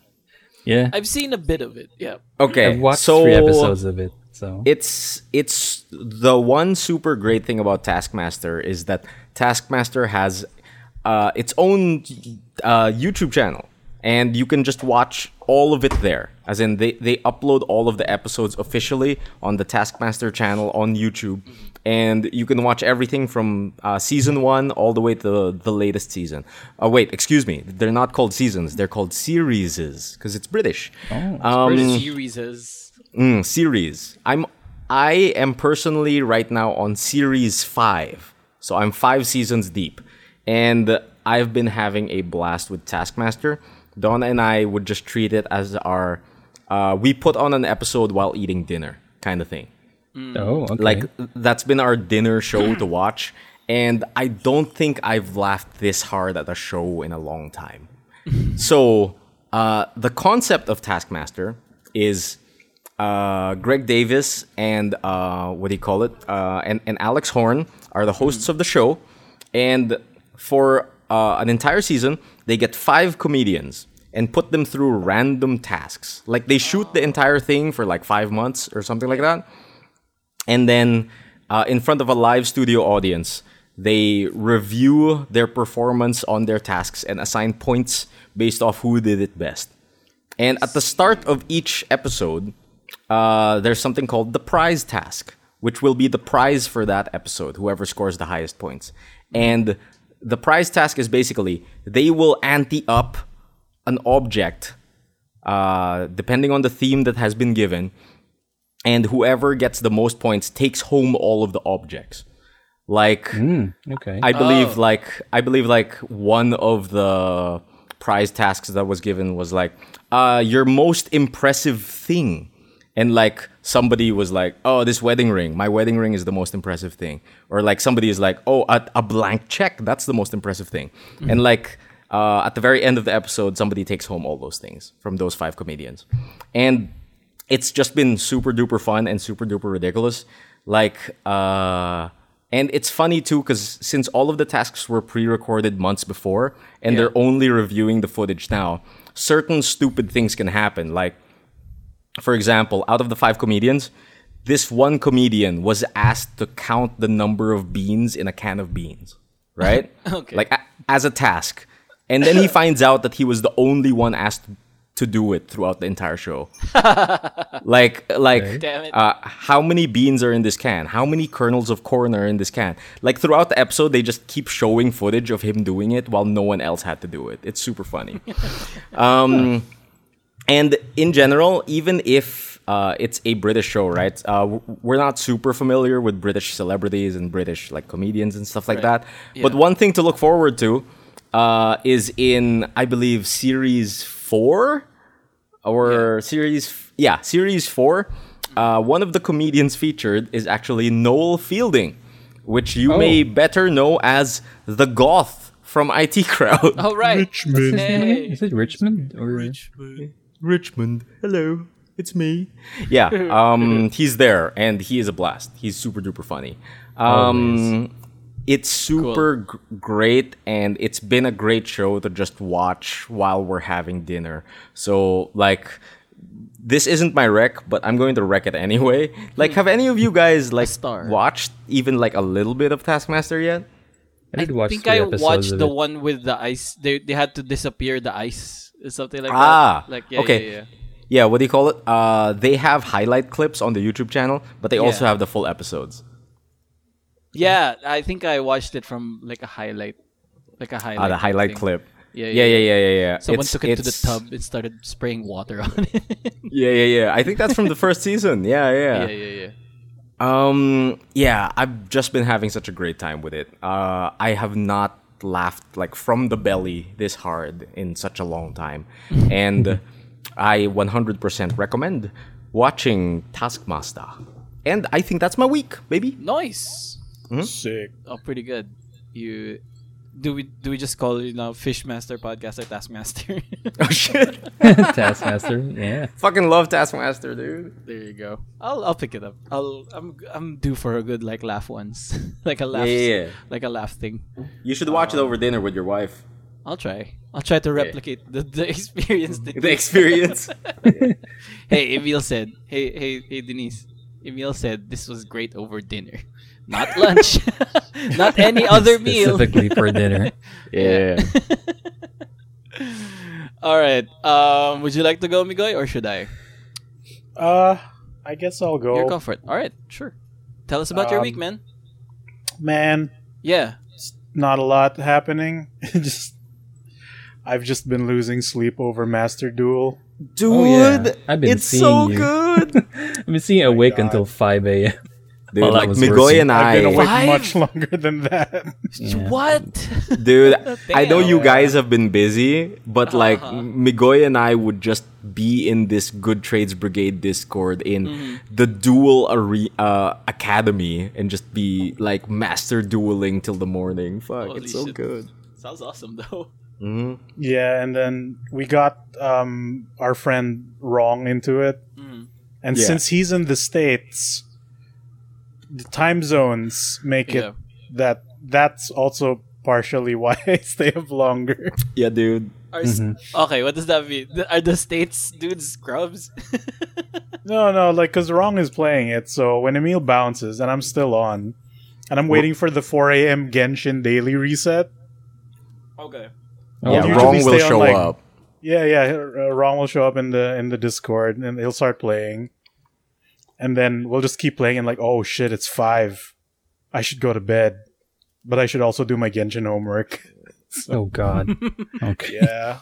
Yeah. I've seen a bit of it. Yeah. Okay, I've watched so three episodes of it. So it's it's the one super great thing about Taskmaster is that Taskmaster has uh, its own uh, YouTube channel, and you can just watch all of it there. As in, they they upload all of the episodes officially on the Taskmaster channel on YouTube, and you can watch everything from uh, season one all the way to the latest season. Oh wait, excuse me, they're not called seasons; they're called serieses because it's British. um, Series is. Mm, series. I'm I am personally right now on series five, so I'm five seasons deep, and I've been having a blast with Taskmaster. Donna and I would just treat it as our uh, we put on an episode while eating dinner kind of thing. oh, okay. Like that's been our dinner show to watch, and I don't think I've laughed this hard at a show in a long time. so uh, the concept of Taskmaster is uh, Greg Davies and uh, what do you call it? Uh, and, and Alex Horne are the hosts of the show, and for uh, an entire season, they get five comedians and put them through random tasks. Like they shoot the entire thing for like five months or something like that and then uh, in front of a live studio audience they review their performance on their tasks and assign points based off who did it best and at the start of each episode uh, there's something called the prize task which will be the prize for that episode whoever scores the highest points and the prize task is basically they will ante up an object uh, depending on the theme that has been given and whoever gets the most points takes home all of the objects. Like okay. I believe like I believe like one of the prize tasks that was given was like uh your most impressive thing. And like somebody was like, "Oh, this wedding ring. My wedding ring is the most impressive thing." Or like somebody is like, "Oh, a, a blank check. That's the most impressive thing." And like uh, at the very end of the episode, somebody takes home all those things from those five comedians, and it's just been super duper fun and super duper ridiculous. Like, uh, and it's funny too because since all of the tasks were pre-recorded months before, and Yeah. they're only reviewing the footage now, certain stupid things can happen. Like, for example, out of the five comedians, this one comedian was asked to count the number of beans in a can of beans, right? Okay. Like a- as a task, and then he finds out that he was the only one asked to do it throughout the entire show. like, like. Uh, how many beans are in this can? How many kernels of corn are in this can? Like throughout the episode, they just keep showing footage of him doing it while no one else had to do it. It's super funny. um, and in general, even if uh, it's a British show, right? Uh, we're not super familiar with British celebrities and British like comedians and stuff like Right. that. But one thing to look forward to uh, is in, I believe, series four or series, f- yeah, series four. Uh, one of the comedians featured is actually Noel Fielding, which you may better know as the Goth from IT Crowd. Oh right. Richmond. Hey. Is it Richmond or Richmond. Hello, it's me. Yeah, um, he's there, and he is a blast. He's super duper funny. Um, it's super g- great, and it's been a great show to just watch while we're having dinner. So, like, this isn't my rec, but I'm going to wreck it anyway. Like, have any of you guys like star. watched even like a little bit of Taskmaster yet? I did watch I think I watched the it. one with the ice. They they had to disappear the ice, or something like Ah, that. Like yeah, okay. yeah, yeah. Yeah, what do you call it? Uh, they have highlight clips on the YouTube channel, but they also have the full episodes. Yeah, I think I watched it from like a highlight, like a highlight. Ah, the highlight thing. clip. Yeah, yeah, yeah, yeah, yeah. yeah. Someone It's- took it to the tub and started spraying water on it. Yeah, yeah, yeah. I think that's from the first season. Yeah, yeah. yeah, yeah, yeah. Um, yeah, I've just been having such a great time with it. Uh, I have not laughed like from the belly this hard in such a long time, and I 100% recommend watching Taskmaster. And I think that's my week, baby. Nice. Mm-hmm. Sick. Oh, pretty good. You do we do we just call it you know Fishmaster podcast or Taskmaster? Oh shit! Taskmaster. Yeah. Fucking love Taskmaster, dude. there you go. I'll I'll pick it up. I'll I'm I'm due for a good like laugh once, like a laugh, Yeah. like a laugh thing. You should watch it over dinner with your wife. I'll try. I'll try to replicate the, the experience. that- The experience. hey, Emil said. Hey, hey, hey, Denise. Emil said this was great over dinner, not lunch, not any other meal. Specifically for dinner. yeah. All right. Um, would you like to go, Migoy, or should I? Uh, I guess I'll go. Your comfort. All right, sure. Tell us about your Um, week, man. Man, Yeah. not a lot happening. just I've just been losing sleep over Master Duel. Dude, Oh, yeah. I've been it's seeing so you. good. I've been seeing awake God. until 5 a.m. Dude, Well, like was Migoy and I've I, been awake Five? much longer than that. Yeah. What? dude, I know you guys have been busy, but like Uh-huh. Migoy and I would just be in this Good Trades Brigade Discord in Mm-hmm. the Duel Are- uh, Academy and just be like master dueling till the morning. Fuck, Holy it's so shit. good. Sounds awesome, though. yeah, and then we got um, our friend wrong into it. Mm. And Yeah. since he's in the States, the time zones make Yeah. it that that's also partially why I stay up longer. Yeah, dude. Are s- Okay, what does that mean? Are the states dudes scrubs? No, no, like because Wrong is playing it, so when Emil bounces and I'm still on, and I'm waiting for the 4 a.m. Genshin daily reset. okay. Oh, yeah, usually wrong will stay on, show like- up. Yeah, yeah, uh, Wrong will show up in the in the Discord and he'll start playing, and then we'll just keep playing and like, oh shit, it's five, I should go to bed, but I should also do my Genshin homework. Oh, God. Okay. yeah,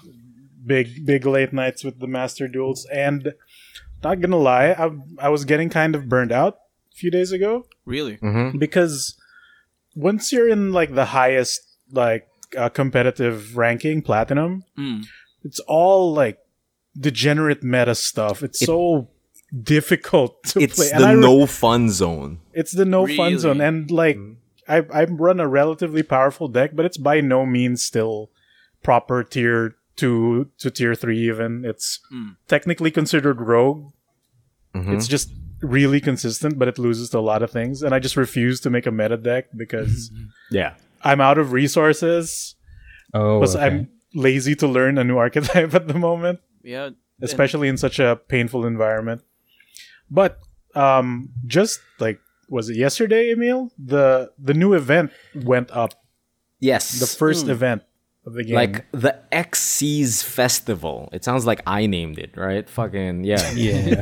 big big late nights with the Master Duels, and not gonna lie, I I was getting kind of burned out a few days ago. Really? Mm-hmm. because once you're in like the highest like uh, competitive ranking platinum Mm. it's all like degenerate meta stuff it's It- so difficult to It's play And the I re- no fun zone. it's the no fun zone and like I, I run a relatively powerful deck but it's by no means still proper tier 2 to tier 3 even it's Mm. technically considered rogue Mhm. it's just really consistent but it loses to a lot of things and i just refuse to make a meta deck because Yeah. I'm out of resources. Oh, Plus, okay. I'm lazy to learn a new archetype at the moment, Yeah. especially in such a painful environment. But um, just like was it yesterday, Emil? The the new event went up. Yes. The first event of the game. like the Xyz Festival. It sounds like I named it, right? Fucking yeah. yeah.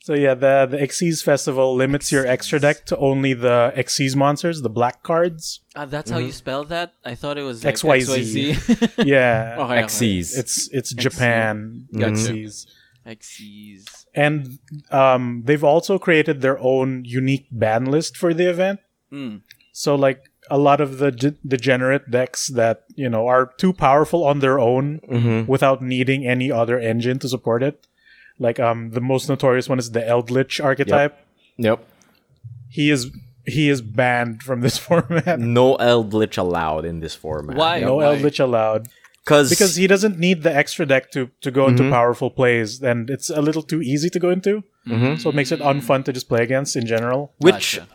so yeah, the the Xyz festival limits your extra deck to only the Xyz monsters, the black cards. Ah, that's how you spell that? I thought it was like XYZ. XYZ. Yeah, okay, Xyz. it's it's Japan Gotcha. Xyz. Xyz. and um, they've also created their own unique ban list for the event. Mm. So, like a lot of the ge- degenerate decks that you know are too powerful on their own Mm-hmm. without needing any other engine to support it. Like um, the most notorious one is the Eldlich archetype. Yep. He is he is banned from this format. No Eldlich allowed in this format. Why? No Why? Eldlich allowed Because because he doesn't need the extra deck to to go into mm-hmm. powerful plays, and it's a little too easy to go into. Mm-hmm. So it makes it unfun to just play against in general. which Gotcha.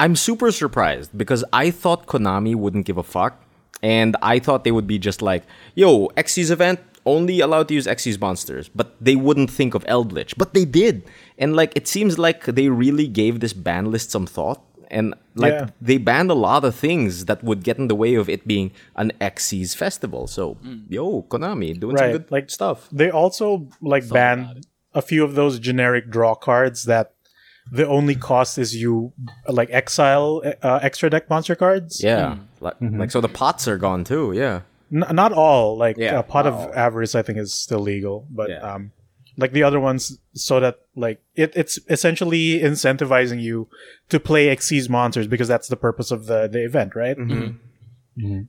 I'm super surprised because I thought Konami wouldn't give a fuck, and I thought they would be just like, "Yo, Xyz event only allowed to use Xyz monsters," but they wouldn't think of Eldlich, but they did, and like it seems like they really gave this ban list some thought. And like Yeah. they banned a lot of things that would get in the way of it being an Xyz festival. So, yo, Konami doing some good like- stuff. They also like banned a few of those generic draw cards that the only cost is you like exile uh, extra deck monster cards. Yeah, like, like so the pots are gone too. Yeah. N- not all. Like Yeah, a pot of not avarice, I think is still legal, but Yeah. um, like the other ones, so that like it, it's essentially incentivizing you to play Xyz monsters because that's the purpose of the the event, right?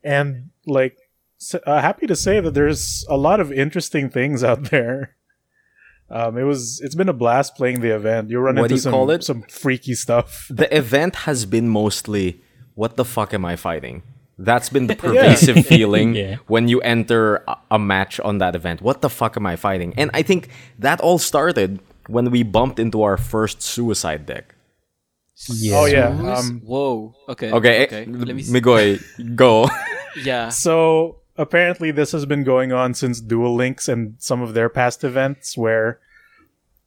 And like, s uh, happy to say that there's a lot of interesting things out there. Um, it was it's been a blast playing the event. You run What into do you some call it? some freaky stuff. the event has been mostly what the fuck am I fighting? That's been the pervasive feeling Yeah. when you enter a, a match on that event. What the fuck am I fighting? And I think that all started when we bumped into our first suicide deck. Oh yeah. Um, Whoa. Okay. Okay, Okay. Let me. s- Migoy, go. yeah. so apparently this has been going on since Duel Links and some of their past events where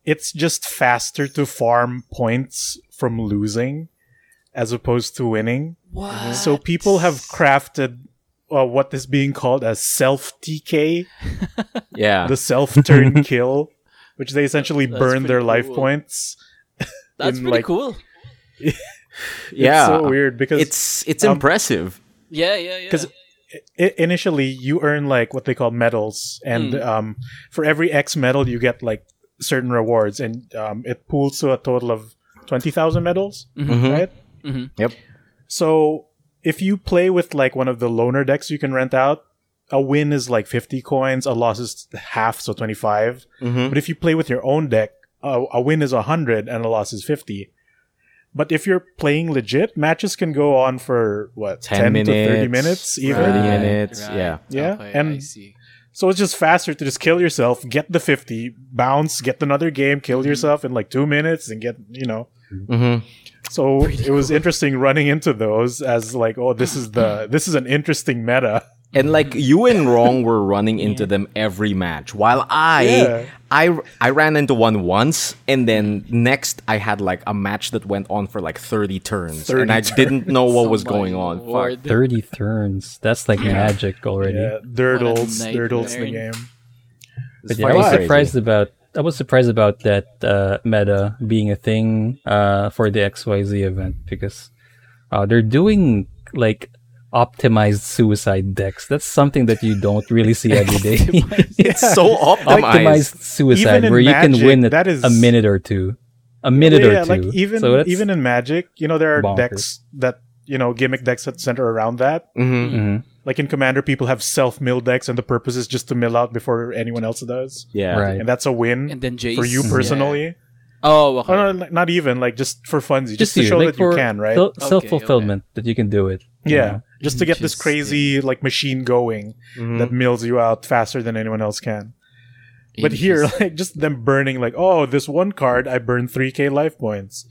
it's just faster to farm points from losing as opposed to winning. What? So people have crafted uh, what is being called a self TK, Yeah. the self turn kill, which they essentially That's burn their pretty life points. That's in, pretty like- cool. yeah. It's so weird because It's it's um, impressive. Yeah. Yeah. Yeah. 'Cause I- initially you earn like what they call medals and Mm. um, for every x medal you get like certain rewards and um, it pools to a total of 20000 medals Mhm. right Yep. so if you play with like one of the loaner decks you can rent out a win is like 50 coins a loss is half so 25 Mhm. but if you play with your own deck a, a win is 100 and a loss is 50 but if you're playing legit matches can go on for what 10 10, to 30 minutes, minutes even 30 Right, minutes, yeah. Yeah, Okay, and- I see. So it's just faster to just kill yourself, get the 50, bounce, get another game, kill Mm-hmm. yourself in like two minutes, and get, you know. Mhm. So it was interesting running into those as like, oh, this is the this is an interesting meta. And like you and Wrong were running into them every match, while I, Yeah. I, I ran into one once, and then next I had like a match that went on for like thirty turns, 30 and I didn't know what was going on. Fuck. lord. 30 turns. That's like magic already. Yeah, Dirtles, nightmare. Dirtles the game. But yeah, I was surprised about I was surprised about that uh, meta being a thing uh, for the XYZ event because uh, they're doing like optimized suicide decks. That's something that you don't really see every day. It's so optimized. optimized suicide Even in where you Magic, can win it that is- a minute or two. A minute yeah, or two. like even so even in Magic, you know, there are bonkers. decks that you know gimmick decks that center around that. Mhm. Mhm. Like in Commander, people have self mill decks, and the purpose is just to mill out before anyone else does, Yeah. Right. and that's a win And then Jace. for you Yeah. personally. Oh, okay. Oh, no, not even like just for funsy, just, to you, show like that you can, right? Self fulfillment that you can do it. you yeah, know? just to get this Interesting. crazy like machine going mm-hmm. that mills you out faster than anyone else can. But here, like just them burning, like, oh, this one card I burn three k life points.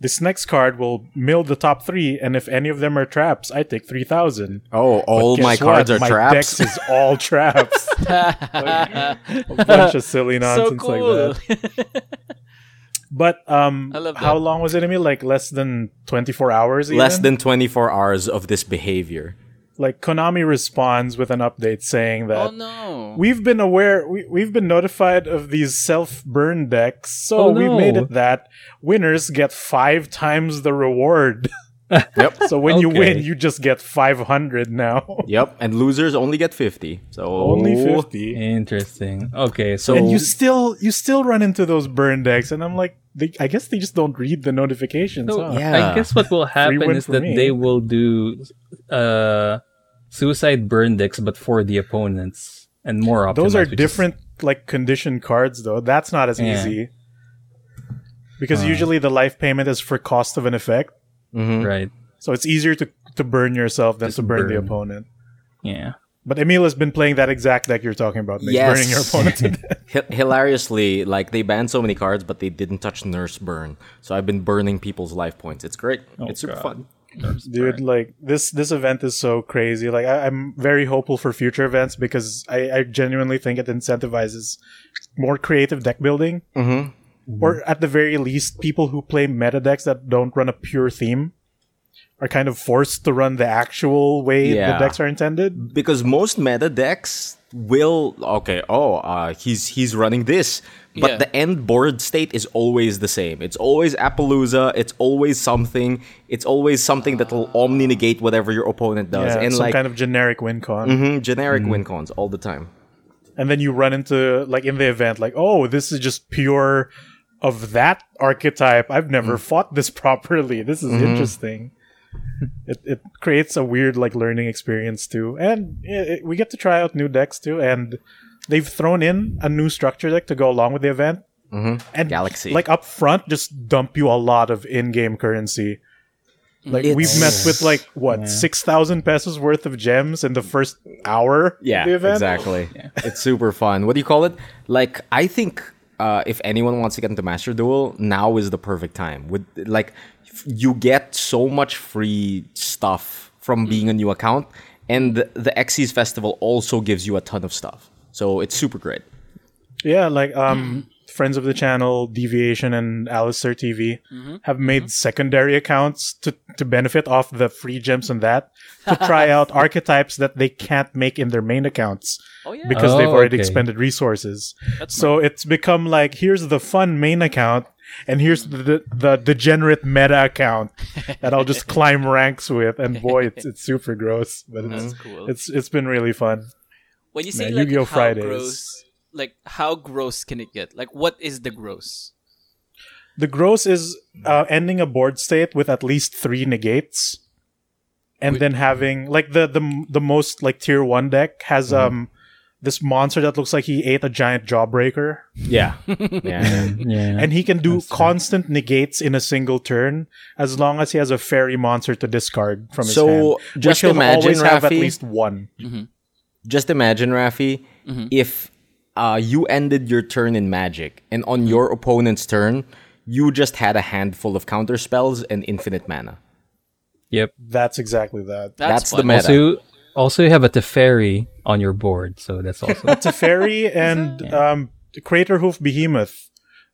This next card will mill the top three, and if any of them are traps, I take three thousand. Oh, all my cards are my traps. Dex is all traps. a bunch of silly so nonsense like that. But um, how long was it? I mean, like less than twenty four hours. Less than 24 hours of this behavior. Like Konami responds with an update saying that oh no. we've been aware, we, we've been notified of these self burn decks, so Oh, we've made it that winners get five times the reward. Yep. so when you win, you just get five hundred now, Yep. And losers only get 50. So only fifty. Interesting. Okay, so and you still you still run into those burn decks, and I'm like, they, I guess they just don't read the notifications. So, huh? Yeah. I guess what will happen is that me. they will do uh, suicide burn decks, but for the opponents and more optimized. Those are which is- different like condition cards though. That's not as Yeah. easy. Because Uh. usually the life payment is for cost of an effect. right? So it's easier to to burn yourself than Just to burn, the opponent. Yeah. But Emil has been playing that exact deck you're talking about, Nick, Yes. burning your opponent to death. Hi- hilariously, like they banned so many cards, but they didn't touch Nurse Burn. So I've been burning people's life points. It's great. it's super God. fun. Dude, like this this event is so crazy. Like I, I'm very hopeful for future events because I, I genuinely think it incentivizes more creative deck building. Mhm. Or at the very least, people who play meta decks that don't run a pure theme are kind of forced to run the actual way Yeah. the decks are intended. Because most meta decks will okay, oh, uh, he's he's running this. But Yeah. the end board state is always the same. It's always Apollousa. It's always something. It's always something that will omni negate whatever your opponent does. Yeah, and some like kind of generic win con. mhm, generic win cons all the time. and then you run into like in the event like oh this is just pure of that archetype i've never Mm. fought this properly this is Mm-hmm. interesting it, it creates a weird like learning experience too and it, it- we get to try out new decks too and they've thrown in a new structure deck to go along with the event mm-hmm. and Galaxy. like up front just dump you a lot of in-game currency Like It's- we've messed with like what six thousand pesos worth of gems in the first hour. Yeah, of the event. exactly. It's super fun. What do you call it? Like I think uh, if anyone wants to get into Master Duel, now is the perfect time. With like f- you get so much free stuff from being a new account, and the, the Xyz Festival also gives you a ton of stuff. So it's super great. Yeah, like um, friends of the channel, Deviation and Alistair TV mm-hmm. have made mm-hmm. secondary accounts to to benefit off the free gems and that to try out archetypes that they can't make in their main accounts Oh yeah. because Oh, they've already okay. expended resources. That's so it's become like here's the fun main account and here's the, the the degenerate meta account that I'll just climb ranks with and boy it's it's super gross but it's cool. it's it's been really fun. when you say Man, like Yu-Gi-Oh! how Fridays. gross, like how gross can it get? Like what is the gross? The gross is uh, ending a board state with at least three negates, and then having like the the the most like tier one deck has um this monster that looks like he ate a giant jawbreaker, Yeah, yeah. yeah. Yeah. and he can do constant negates in a single turn as long as he has a fairy monster to discard from his So, hand. So just which he'll imagine, always have at least one. Just imagine, Rafi, if uh, you ended your turn in Magic, and on your opponent's turn, you just had a handful of counter spells and infinite mana. Yep. That's exactly that. That's, That's the fun. meta. Also, also you have a Teferi on your board, so that's also Teferi and um, Craterhoof Behemoth.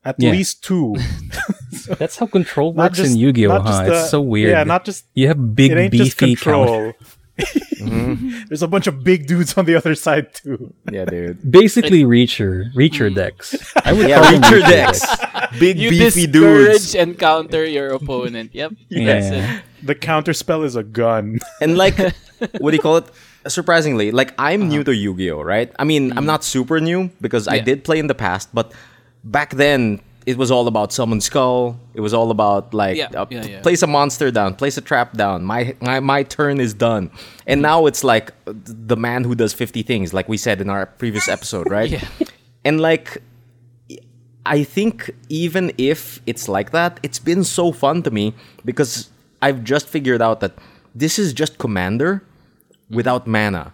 At Yeah. least two. that's how control works just- in Yu-Gi-Oh. Huh? just it's so weird. Yeah, not just you have big it ain't just beefy counter. Control. Mm-hmm. There's a bunch of big dudes on the other side too. Yeah, dude. Basically, Reacher, Reacher decks. I would Yeah, call Reacher Reacher decks. Big You beefy discourage dudes. and counter your opponent. Yep. That's Yeah. it. The counter spell is a gun. And like, what do you call it? Surprisingly, like I'm new uh-huh. to Yu-Gi-Oh, right? I mean, I'm mm-hmm. not super new because I did play in the past, but back then it was all about summon skull. It was all about like Yeah, uh, yeah, yeah. place a monster down, place a trap down. My my my turn is done. And now it's like the man who does 50 things, like we said in our previous episode, right? Yeah. And like I think even if it's like that, it's been so fun to me because I've just figured out that this is just Commander without mana.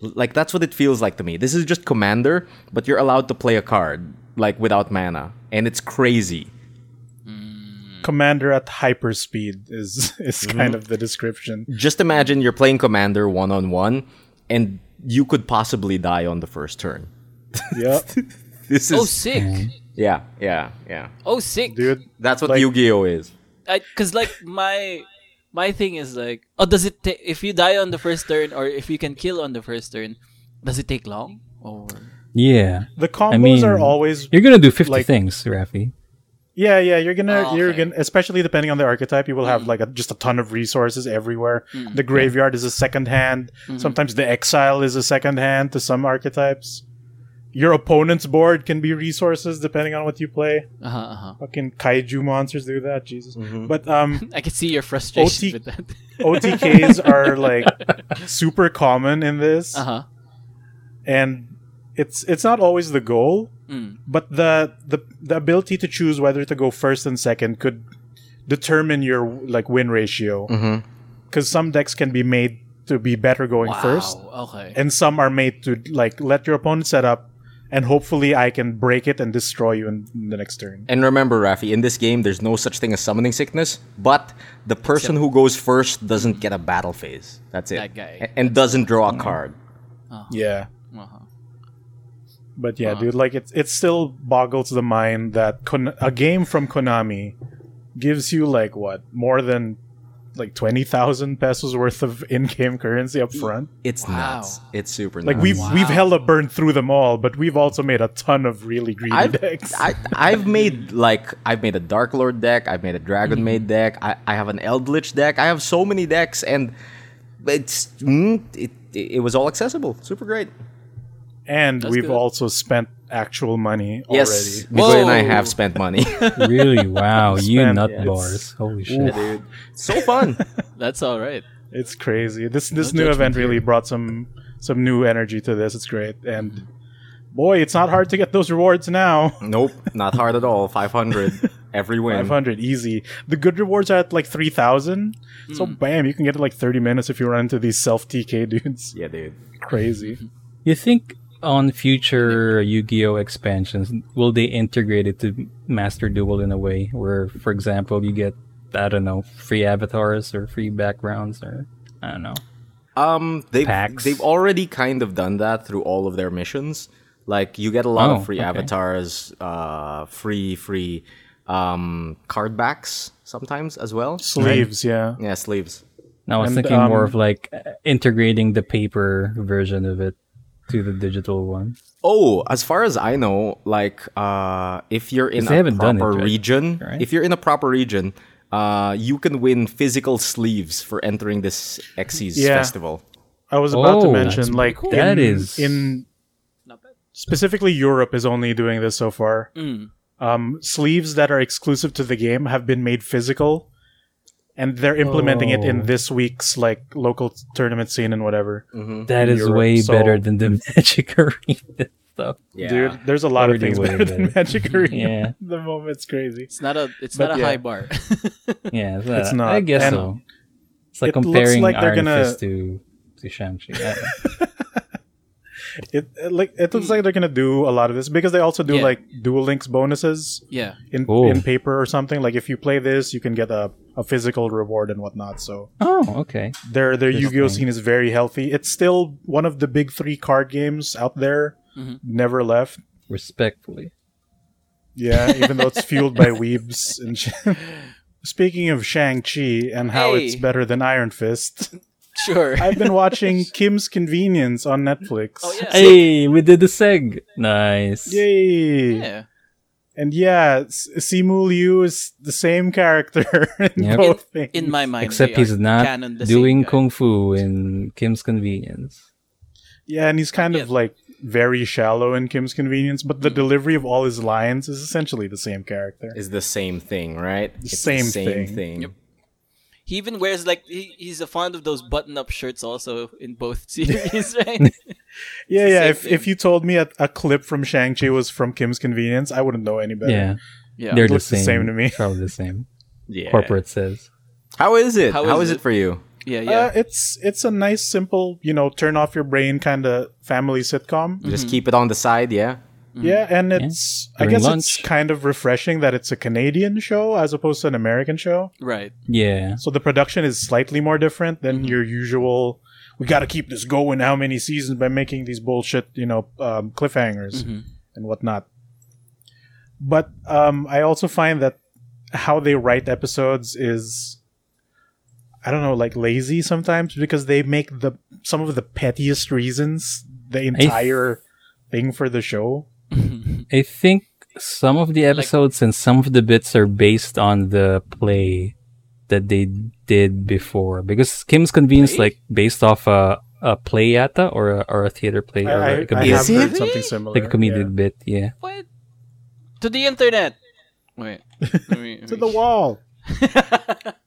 Like that's what it feels like to me. This is just Commander, but you're allowed to play a card like without mana, and it's crazy. Commander at hyperspeed is is mm-hmm. kind of the description. Just imagine you're playing Commander one on one, and you could possibly die on the first turn. Yep, This is Oh, sick. yeah, yeah, yeah. Oh, sick. dude. That's what Like- Yu-Gi-Oh is. Because like my my thing is like, oh, does it take if you die on the first turn or if you can kill on the first turn, does it take long? Or Yeah. The combos I mean, are always You're gonna do 50 like- things, Rafi. yeah, yeah. You're gonna Oh, you're okay. gonna especially depending on the archetype, you will have like a, just a ton of resources everywhere. The graveyard is a second hand. Sometimes the exile is a second hand to some archetypes. Your opponent's board can be resources depending on what you play. uh huh, uh huh. Fucking kaiju monsters do that, Jesus. But um, I can see your frustration OT with that. OTKs are like super common in this, uh huh. and it's it's not always the goal, Mm. but the the the ability to choose whether to go first and second could determine your like win ratio. Mm-hmm. Because some decks can be made to be better going Wow. first, Okay. and some are made to like let your opponent set up, and hopefully I can break it and destroy you in, in the next turn. And remember, Rafi, in this game, there's no such thing as summoning sickness, but the person who goes first doesn't get a battle phase. That's it. That guy. A- And doesn't draw a mm-hmm. card. Uh-huh. Yeah. Uh-huh. But yeah, dude, like it it still boggles the mind that Kon- a game from Konami gives you like what more than like twenty thousand pesos worth of in-game currency up front. It's Wow. nuts. It's super Like nuts. we've we've hella burned through them all, but we've also made a ton of really greedy I've, decks. I, I've made like I've made a Dark Lord deck. I've made a Dragon Maid deck. I, I have an Eldlich deck. I have so many decks, and it's mm, it, it, it was all accessible. Super great. And That's we've good. also spent actual money Yes, already. Miguel and I have spent money. Really? Wow. you Spam, nut yeah. bars. Holy shit. dude. So fun. That's all right. It's crazy. This this No new judgment event really brought some some new energy to this. It's great. And boy, it's not hard to get those rewards now. nope, not hard at all. Five hundred. Every win. 500 easy. The good rewards are at like 3000. So Hmm. bam, you can get it like 30 minutes if you run into these self TK dudes. Yeah, dude. Crazy. You think on future Yu-Gi-Oh expansions will they integrate it to Master Duel in a way where, for example, you get I don't know free avatars or free backgrounds or I don't know. Um, they've Packs. they've already kind of done that through all of their missions. Like you get a lot Oh, of free okay. avatars, uh, free free um card backs sometimes as well. Sleeves, yeah. Yeah, sleeves. No, I was And, thinking more um, of like uh, integrating the paper version of it to the digital one. Oh, as far as I know, like uh, if you're in a haven't done it, proper right? region, Right? if you're in a proper region, uh, you can win physical sleeves for entering this Xyz Yeah. festival. I was about to Oh, mention, like, cool. in, That is- in specifically Europe is only doing this so far. Mm. Um, sleeves that are exclusive to the game have been made physical, and they're implementing it in Oh. this week's like local tournament scene and whatever. Mm-hmm. That is Europe, way so- better than the Magic Arena stuff. Yeah. Dude, there's a lot of things way better than. Magic Arena. Yeah. the moment's crazy. It's not a it's But not a yeah. high bar. Yeah, it's, It's not. not. I guess And so. It's like it looks comparing like they're Iron gonna- Fist to to Shang-Chi. I don't know. It, it like it looks like they're gonna do a lot of this because they also do Yeah. like dual links bonuses yeah. in Cool. in paper or something. Like if you play this, you can get a, a physical reward and whatnot. So oh, okay. their their Yu-Gi-Oh scene is very healthy. It's still one of the big three card games out there. Mhm. Never left. Respectfully. Yeah, even though it's fueled by weebs and shit. Speaking of Shang-Chi and how Hey. it's better than Iron Fist, Sure. I've been watching Kim's Convenience on Netflix. oh yeah. Hey, we did the seg. Nice. Yay! Yeah. And yeah, S- Simu Liu is the same character in Yep. both things. In my mind, Except he's not doing kung fu in Kim's Convenience. yeah, and he's kind of like very shallow in Kim's Convenience, but the delivery of all his lines is essentially the same character. is the same thing, right? It's same the same thing. thing. Yep. He even wears like he, he's a fond of those button-up shirts also in both series, right? Yeah, yeah. If, thing. if you told me a, a clip from Shang-Chi was from Kim's Convenience, I wouldn't know any better. Yeah, yeah. they're the looks the same. same to me. Probably the same. Yeah. Corporate says. How is it? How How is is, it? it for you? yeah, yeah. Uh, it's it's a nice, simple, you know, turn off your brain kind of family sitcom. Just keep it on the side, yeah. Yeah, and it's I guess lunch. it's kind of refreshing that it's a Canadian show as opposed to an American show. right. Yeah. So the production is slightly more different than Mm-hmm. your usual. We got to keep this going. How many seasons by making these bullshit, you know, um, cliffhangers Mm-hmm. and whatnot. But um, I also find that how they write episodes is, I don't know, like lazy sometimes because they make the some of the pettiest reasons the entire thing for the show. I think some of the episodes and some of the bits are based on the play that they did before because Kim's Convenience Play? like based off a a play yata or a, or a theater play or I, I, like a, I bit- have heard it? something similar. like a comedic yeah. bit. Yeah. What? To the internet. Wait. Let me- let To the wall.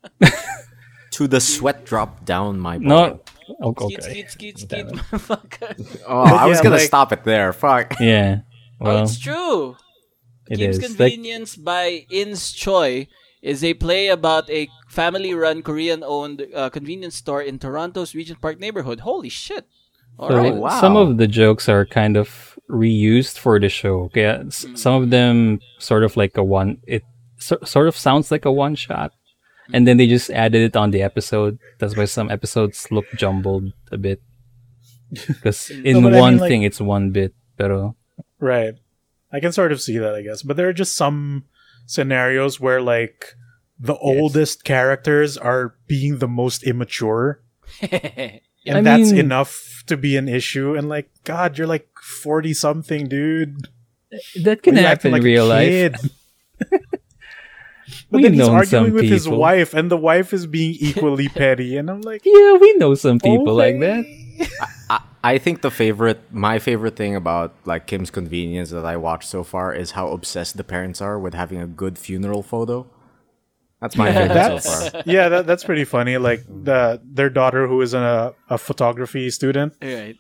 To the sweat drop down my body. No. Oh, Skeet, okay. skeet, skeet, skeet. Oh, I was yeah, gonna like- stop it there. Fuck. Yeah. Oh, it's true. it Kim's is. Like, Convenience by Ins Choi is a play about a family-run Korean-owned uh, convenience store in Toronto's Regent Park neighborhood. Holy shit! All so right. wow. some of the jokes are kind of reused for the show. Okay, uh, s- hmm. some of them sort of like a one. It so, sort of sounds like a one shot, and then they just added it on the episode. That's why some episodes look jumbled a bit. Because hmm. in but I one mean, like- thing, it's one bit, pero Right. I can sort of see that, I guess. But there are just some scenarios where, like, the oldest characters are being the most immature. And I that's mean- enough to be an issue. And, like, God, you're like 40 something, dude. that can Why you happen acting in like real life. kid? but We've then he's arguing some with his wife, and the wife is being equally petty. And I'm like, Yeah, we know some people like that. I, I think the favorite, my favorite thing about like Kim's Convenience that I watched so far is how obsessed the parents are with having a good funeral photo. That's my favorite so That's far. yeah, that, that's pretty funny. Like the their daughter, who is a, a photography student, right.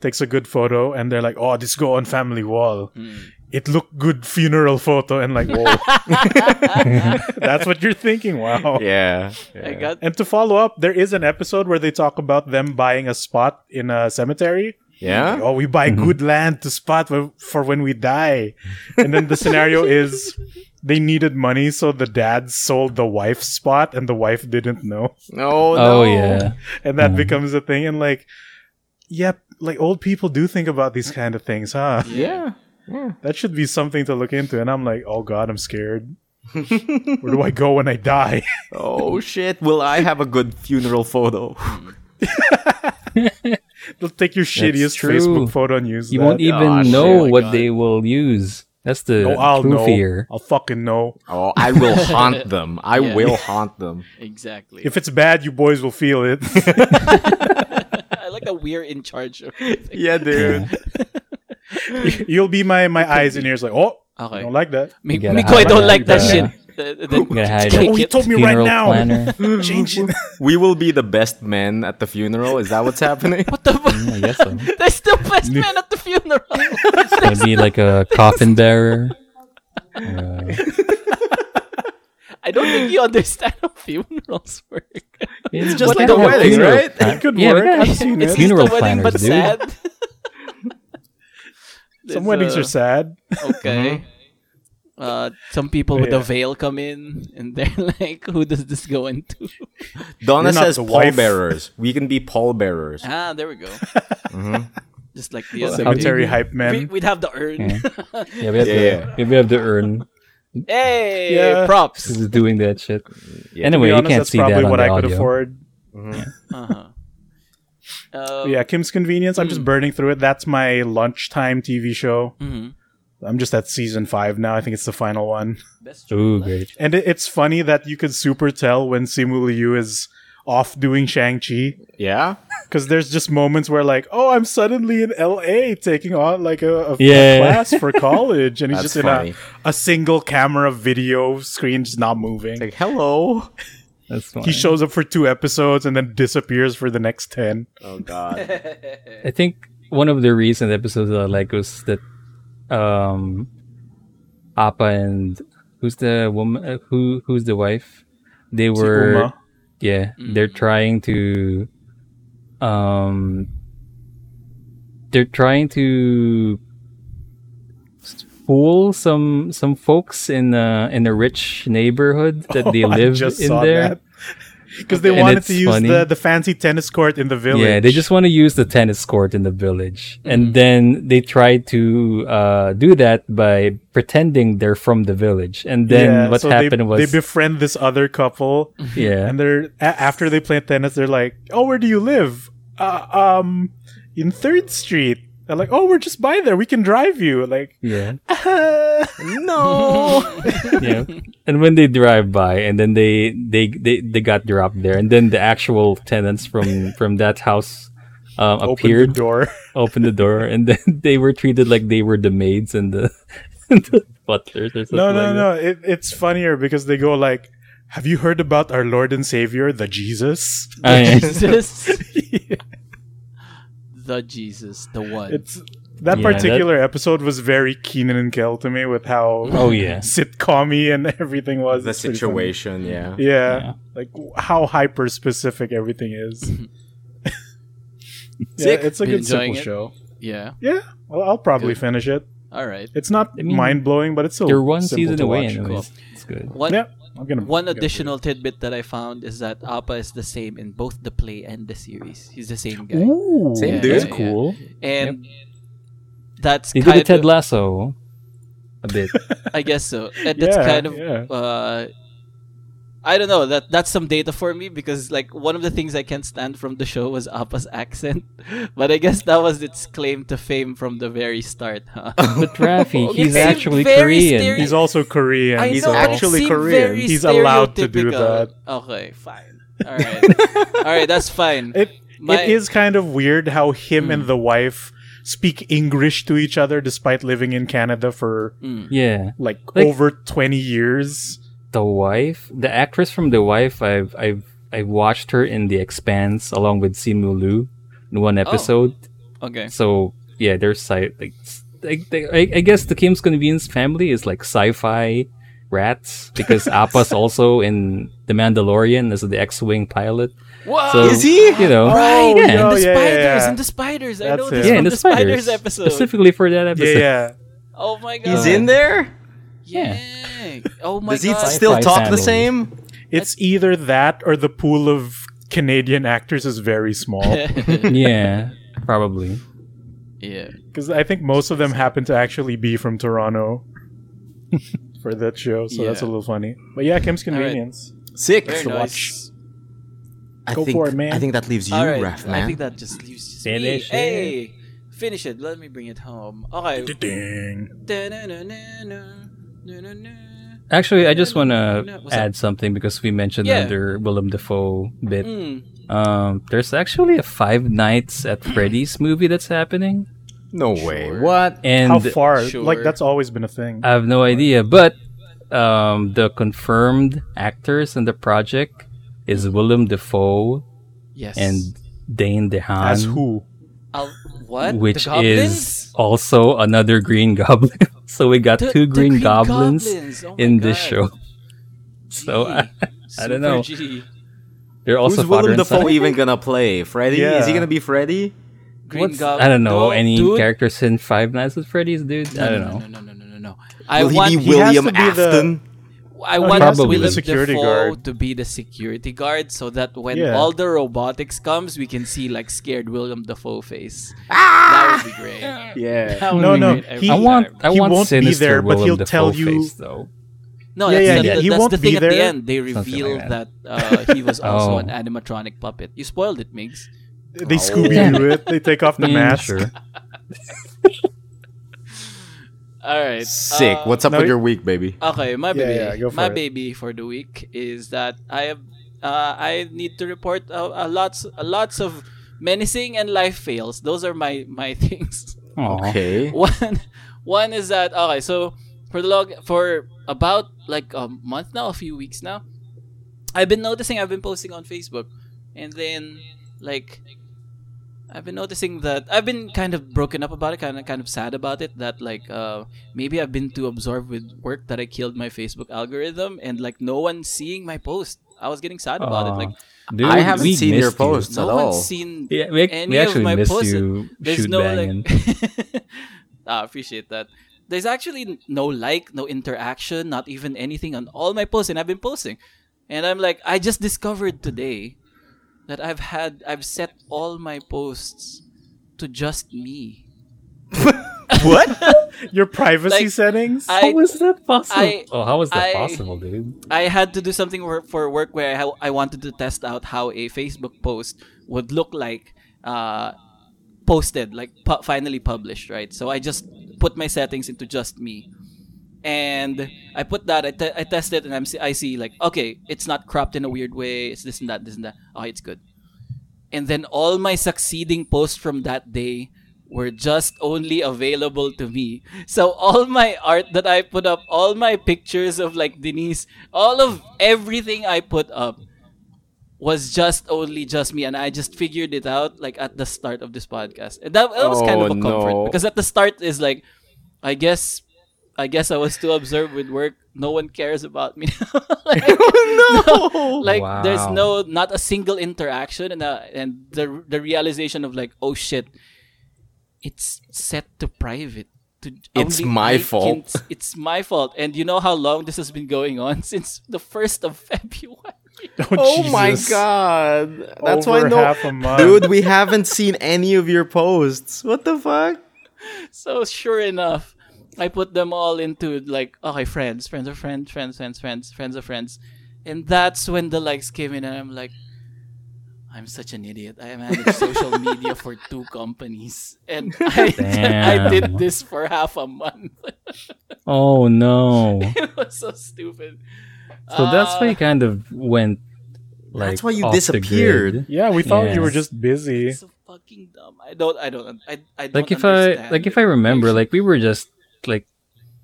takes a good photo and they're like, "Oh, this go on family wall." Mm. It looked good funeral photo and like whoa that's what you're thinking wow Yeah. I yeah. got and to follow up there is an episode where they talk about them buying a spot in a cemetery Yeah? oh we buy mm-hmm. good land to spot w- for when we die and then the scenario is they needed money so the dad sold the wife's spot and the wife didn't know oh, oh, No, no. Oh yeah. and that mm-hmm. becomes a thing and like yep like old people do think about these kind of things huh Yeah. That should be something to look into and i'm like oh god i'm scared where do i go when i die Oh shit. Will I have a good funeral photo? they'll take your shittiest true. facebook photo and use You that. won't even Oh, know my what God. they will use. That's the oh i'll true know fear. i'll fucking know Oh, I will haunt them. I Yeah. will haunt them. exactly. if it's bad you boys will feel it I like that we're in charge of. Yeah, dude. you'll be my my eyes and ears like oh Okay. I don't like that Mi- gotta Miko, I don't it. like that You shit. gotta- Uh, then You gotta hide take oh he told me right now planner. change it We will be the best men at the funeral. Is that what's happening? What the fuck? I guess so. There's the best man at the funeral. Gonna be like a coffin bearer. Uh, I don't think you understand how funerals work. it's just what like kind a wedding, right? plan- It could yeah, work. we I've seen it's it. Funeral just a wedding, but planners, dude. sad. Some weddings are sad Okay. Uh, some people with Yeah. a veil come in, and they're like, "Who does this go into?" Donna You're not says the pallbearers. We can be pallbearers. ah, there we go. Just like the other cemetery day. hype We, men we'd have the urn. Yeah, we have, Yeah, the, we have the urn. hey, Yeah. props. Is doing that shit. Yeah. Anyway, to be honest, you can't that's see probably that on what the I could audio. afford Uh-huh. Um, yeah kim's convenience i'm just burning through it that's my lunchtime tv show mhm. i'm just at season five now i think it's the final one That's. Ooh, great. and it, it's funny that you could super tell when simu liu is off doing shang-chi Yeah? because there's just moments where like oh i'm suddenly in la taking on like a, a, a Yeah. class for college and he's just funny. in a, a single camera video screen just not moving Like, hello. That's fine. he shows up for two episodes and then disappears for the next 10 Oh, God. I think one of the recent episodes that I like was that um Appa and who's the woman uh, who who's the wife? They were Uma. yeah, they're trying to um they're trying to fool some some folks in a in a rich neighborhood that they Oh, live in there. Because they And wanted to use funny. the, the fancy tennis court in the village. Yeah, they just want to use the tennis court in the village. Mm-hmm. And then they try to uh, do that by pretending they're from the village. And then Yeah, what so happened they, was, they befriend this other couple, yeah, and they're a- after they play tennis, they're like, "Oh, where do you live? Uh, um, in Third Street." They're like, "Oh, we're just by there. We can drive you." Like, yeah, no. yeah. And when they drive by, and then they, they, they, they got dropped there. And then the actual tenants from, from that house um, Open the appeared, door. opened the door, and then they were treated like they were the maids and the, and the butlers or something No, no, like no. It, it's funnier because they go like, "Have you heard about our Lord and Savior, the Jesus?" that. Ah, yeah. Jesus. The Jesus, the one. It's that Yeah, particular episode was very Kenan and Kel to me with how Oh, yeah. sitcom and everything was. The It's situation, yeah. Yeah, Yeah. like how hyper specific everything is. yeah, Sick. it's a Been good simple it? show. yeah. Yeah, well, I'll probably Good. finish it. All right. It's not mean, mind blowing, but it's still They're one simple season to away, watch. anyways. It's good. One Yeah, I'm gonna one I'm gonna additional tidbit that I found is that Appa is the same in both the play and the series. He's the same guy. Ooh, Same Yeah, dude. yeah, That's cool. And that's They did kind a Ted of Lasso a bit. I guess so. And that's Yeah, kind of yeah. uh I don't know. That that's some data for me because like one of the things I can't stand from the show was Appa's accent, but I guess that was its claim to fame from the very start, huh? but Rafi, he's actually Korean. stereo- He's also Korean. I He's know, actually Korean. He's allowed to do that. Okay, fine. All right, all right, that's fine. It My- it is kind of weird how him Hmm. and the wife speak English to each other despite living in Canada for Yeah. like, Like- over 20 years. The wife, the actress from The Wife, I've I've I watched her in The Expanse along with Simu Liu in one oh. episode. Okay. So yeah, their side like s- I, I, I guess the Kim's Convenience family is like sci-fi rats because Appa's also in The Mandalorian as the X-wing pilot. Whoa! So, Is he? You know, Right, Oh, yeah, no, the yeah, spiders, yeah, yeah. and the spiders. I know it. this yeah, from in the, the spiders, spiders, episode. specifically for that episode. Yeah, yeah. Oh my god. He's in there? Yeah. Oh my Does he god. still Sci-fi talk the family. same? It's either that or the pool of Canadian actors is very small. yeah, probably. yeah. Because I think most of them happen to actually be from Toronto for that show, so that's a Yeah. little funny. But yeah, Kim's right. Convenience. Sick. Very to nice. watch. I Go think, for it, man. I think that leaves you, All right. Raf, I think that just leaves just Finish me. it. Hey, finish it. Let me bring it home. Okay. Ding. Actually, I just want to add something because we mentioned Yeah. under Willem Dafoe bit. Mm. Um, there's actually a Five Nights at Freddy's movie that's happening, no way. What? and How far? Sure. Like that's always been a thing. I have no idea. But um, the confirmed actors in the project is Willem Dafoe Yes. and Dane DeHaan, As who? I'll, what? which the is also another Green Goblin. So we got The- two the Green, Goblins, Goblins. Oh my in this God. show. So I, I don't know. G. They're also Who's father Willem and son. Dafoe even gonna play? Freddy? Is he gonna be Freddy? Green What's- Goblin. I don't know No, any dude. characters in Five Nights at Freddy's, dude. I don't know. No, no, no, no, no, no. I Will want he be he has William to be the- Afton? I want has to be Willem the security Dafoe guard. to be the security guard so that when Yeah. all the robotics comes, we can see like scared Willem Dafoe face. Ah! That would be great. Yeah. No, no, he- I want time. I He want won't be sinister there, but he'll Dafoe tell you- face, though. No, Yeah, that's, yeah, the, yeah, the- he that's won't the thing be at the end. They reveal like that, uh, he was also Oh. an animatronic puppet. You spoiled it, Migs. They Scooby Doo it. They take off the Yeah, mask. Sure. All right. Sick. uh, What's up no, with your week, baby? Okay, my baby. yeah, go for my it. baby for the week is that I have uh, I need to report a, a lots a lots of menacing and life fails. Those are my my things. Aw. Okay. one one is that okay, so for the log for about like a month now, a few weeks now, I've been noticing I've been posting on Facebook, and then like I've been noticing that I've been kind of broken up about it, kind of kind of sad about it. That like uh maybe I've been too absorbed with work that I killed my Facebook algorithm, and like no one's seeing my post. I was getting sad about it. Like Dude, I haven't seen your missed you. posts no at all. one's seen Yeah, we, any we of my posts. There's no banging. like. I appreciate that. There's actually no like, no interaction, not even anything on all my posts, and I've been posting. And I'm like, I just discovered today that I've had, I've set all my posts to just me. what? Your privacy Like, settings? I- how is that possible? I- oh, how is that I- possible, dude? I had to do something wor- for work where I, ha- I wanted to test out how a Facebook post would look like uh, posted, like pu- finally published, right? So I just put my settings into just me. And I put that, I, te- I test it, and I'm, I see, like, okay, it's not cropped in a weird way, it's this and that, this and that. Oh, it's good. And then all my succeeding posts from that day were just only available to me. So all my art that I put up, all my pictures of like Denise, all of everything I put up was just only just me and I just figured it out like at the start of this podcast. And that, that was kind of Oh, a comfort no. because at the start is like I guess I guess I was too absorbed with work. No one cares about me. like, no. like there's no not a single interaction and uh, and the the realization of like oh shit it's set to private to It's my I fault. can- it's my fault and you know how long this has been going on since the 1st of February Oh my god. That's Over why no half a month. Dude, we haven't seen any of your posts. What the fuck? so sure enough I put them all into like okay friends friends of friends friends friends friends friends of friends and that's when the likes came in and I'm like I'm such an idiot. I manage social media for two companies, and I, I did this for half a month. Oh no! it was so stupid. So that's why Uh, you kind of went like That's why you disappeared. Yeah, we thought you were just busy. so fucking dumb. I don't. I don't. I. I don't Like if I understand like if. I remember, like we were just like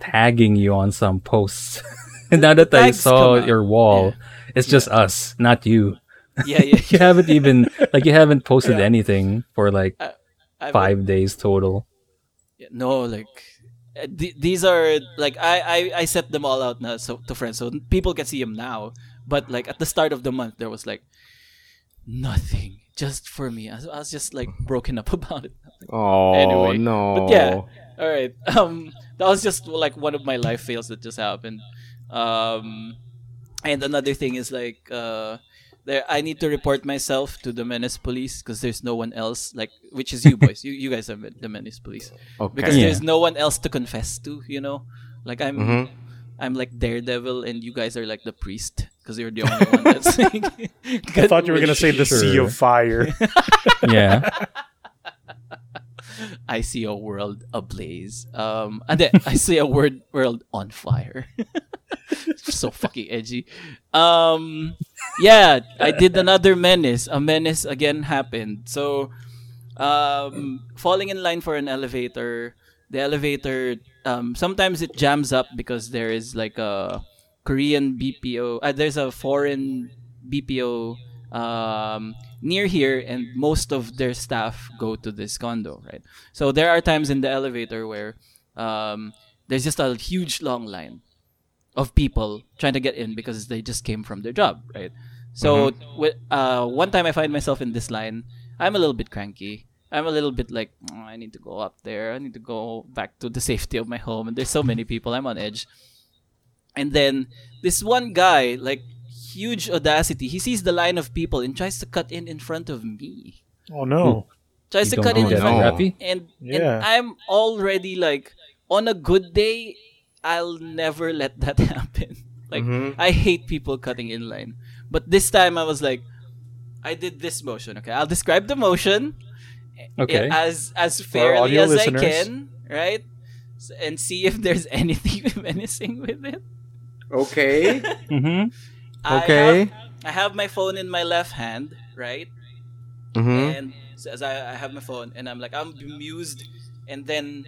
tagging you on some posts. and now that I saw your wall, it's just us, not you. yeah, yeah. You haven't even like you haven't posted Yeah. anything for like I've been- five days total. yeah, no, like uh, th- these are like I, I I set them all out now so to friends so people can see them now. But like at the start of the month, there was like nothing just for me. I was, I was just like broken up about it. Oh Anyway, no. But yeah, all right. Um, that was just like one of my life fails that just happened. Um, and another thing is like uh, there I need to report myself to the menace police because there's no one else like which is you boys. you you guys are the menace police Okay. because Yeah. there's no one else to confess to. You know, like I'm. Mhm. I'm like Daredevil, and you guys are like the priest because you're the only one that's. I thought you were gonna say the sea of fire. Yeah. I see a world ablaze. Um, and then I see a word world on fire. so fucking edgy. Um, yeah, I did another menace. A menace again happened. So, um, falling in line for an elevator. The elevator. Um, sometimes it jams up because there is like a Korean BPO. Uh, there's a foreign BPO um, near here, and most of their staff go to this condo, right? So there are times in the elevator where um, there's just a huge long line of people trying to get in because they just came from their job, right? So wi- uh, one time I find myself in this line. I'm a little bit cranky. I'm a little bit like "Oh, I need to go up there. I need to go back to the safety of my home. And there's so many people. I'm on edge. And then this one guy, like huge audacity, he sees the line of people and tries to cut in in front of me. Oh no. Tries You to cut in in front of me. Rafi? And, Yeah. and I'm already like, on a good day, I'll never let that happen. Like, Mhm. I hate people cutting in line. But this time I was like, I did this motion. Okay, I'll describe the motion Okay. as as fairly as listeners. I can, right? And see if there's anything menacing with it. Okay. Mm-hmm. I Okay. have, I have my phone in my left hand, right? hmm And so as I, I have my phone, and I'm like, I'm bemused, and then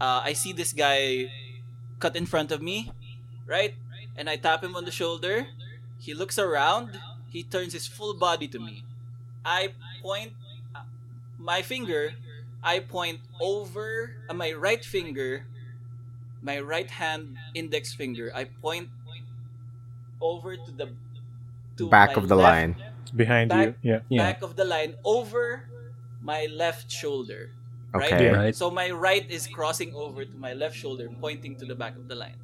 uh, I see this guy cut in front of me, right? And I tap him on the shoulder. He looks around. He turns his full body to me. I point uh, my finger. I point over uh, my right finger, my right hand index finger. I point over to the to Back of the left line. Behind you. Back- Yeah. Yeah. back of the line over my left shoulder. Right? Okay. Yeah. Right. So my right is crossing over to my left shoulder, pointing to the back of the line.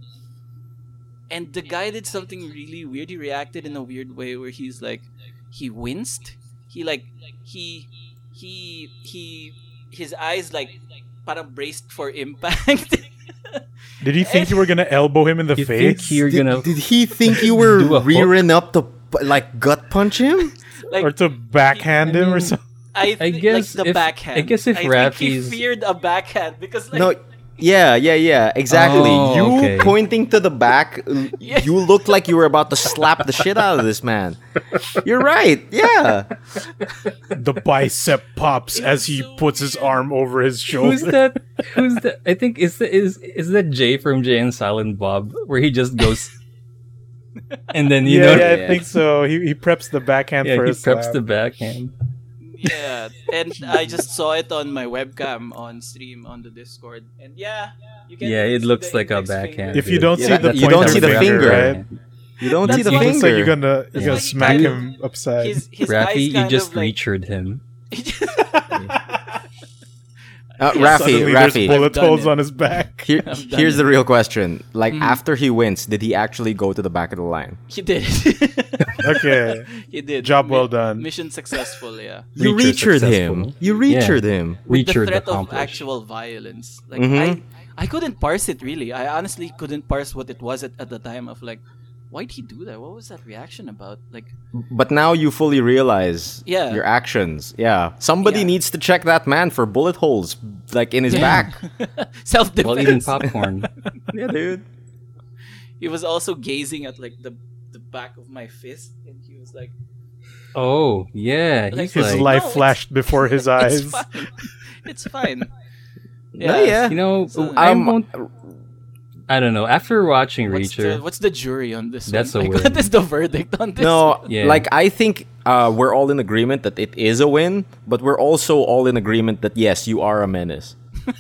And the guy did something really weird. He reacted in a weird way where he's like, he winced. He like, he, he, he, his eyes like, parang braced for impact. Did he think you were gonna elbow him in the You think face? you're Did, gonna did he think you were do hook? rearing up to like gut punch him? like, or to backhand him or something? I, I guess like the if- backhand. I guess if I think Rafi's- he feared a backhand because like, No. Yeah, yeah, yeah. Exactly. Oh, you okay. pointing to the back, you look like you were about to slap the shit out of this man. You're right. Yeah. The bicep pops as he puts his arm over his shoulder. Who's that? Who's that? I think is the, is is that Jay from Jay and Silent Bob, where he just goes, and then you yeah, know, yeah, I Yeah. think so. He he preps the backhand yeah, for he preps slap. the backhand. Yeah, and I just saw it on my webcam on stream on the Discord, and yeah, you can. Yeah, it looks like a index finger. backhand. If you don't Yeah, see the you don't see the finger. right? You don't That's see the finger. like you're gonna you're That's gonna why he smack him upside. His his Rafi, you just of like, reachered him. Uh, Yeah, Rafi, Rafi. bullet holes it. on his back. Here, here's it. the real question. Like Mhm. after he wins, did he actually go to the back of the line? he did. Okay, he did. Job well done. Mission successful. Yeah. You Reacher reachered him. successful. You reachered him. With the Reacher threat of actual violence, like Mhm. I, I couldn't parse it really. I honestly couldn't parse what it was at, at the time of like, why'd he do that? What was that reaction about? Like, But now you fully realize Yeah. your actions. Yeah. Somebody Yeah. needs to check that man for bullet holes like in his back. self defense. While eating popcorn. yeah, dude. he was also gazing at like the the back of my fist, and he was like, Oh yeah, Like his like, life it's- flashed before his "It's eyes. fine. It's fine." No, yeah. you know, So- I Um, won't. I don't know. After watching What's Reacher, the, what's the jury on this? That's one? a Like, win. What is the verdict on this? No. Yeah. like I think uh, we're all in agreement that it is a win, but we're also all in agreement that yes, you are a menace.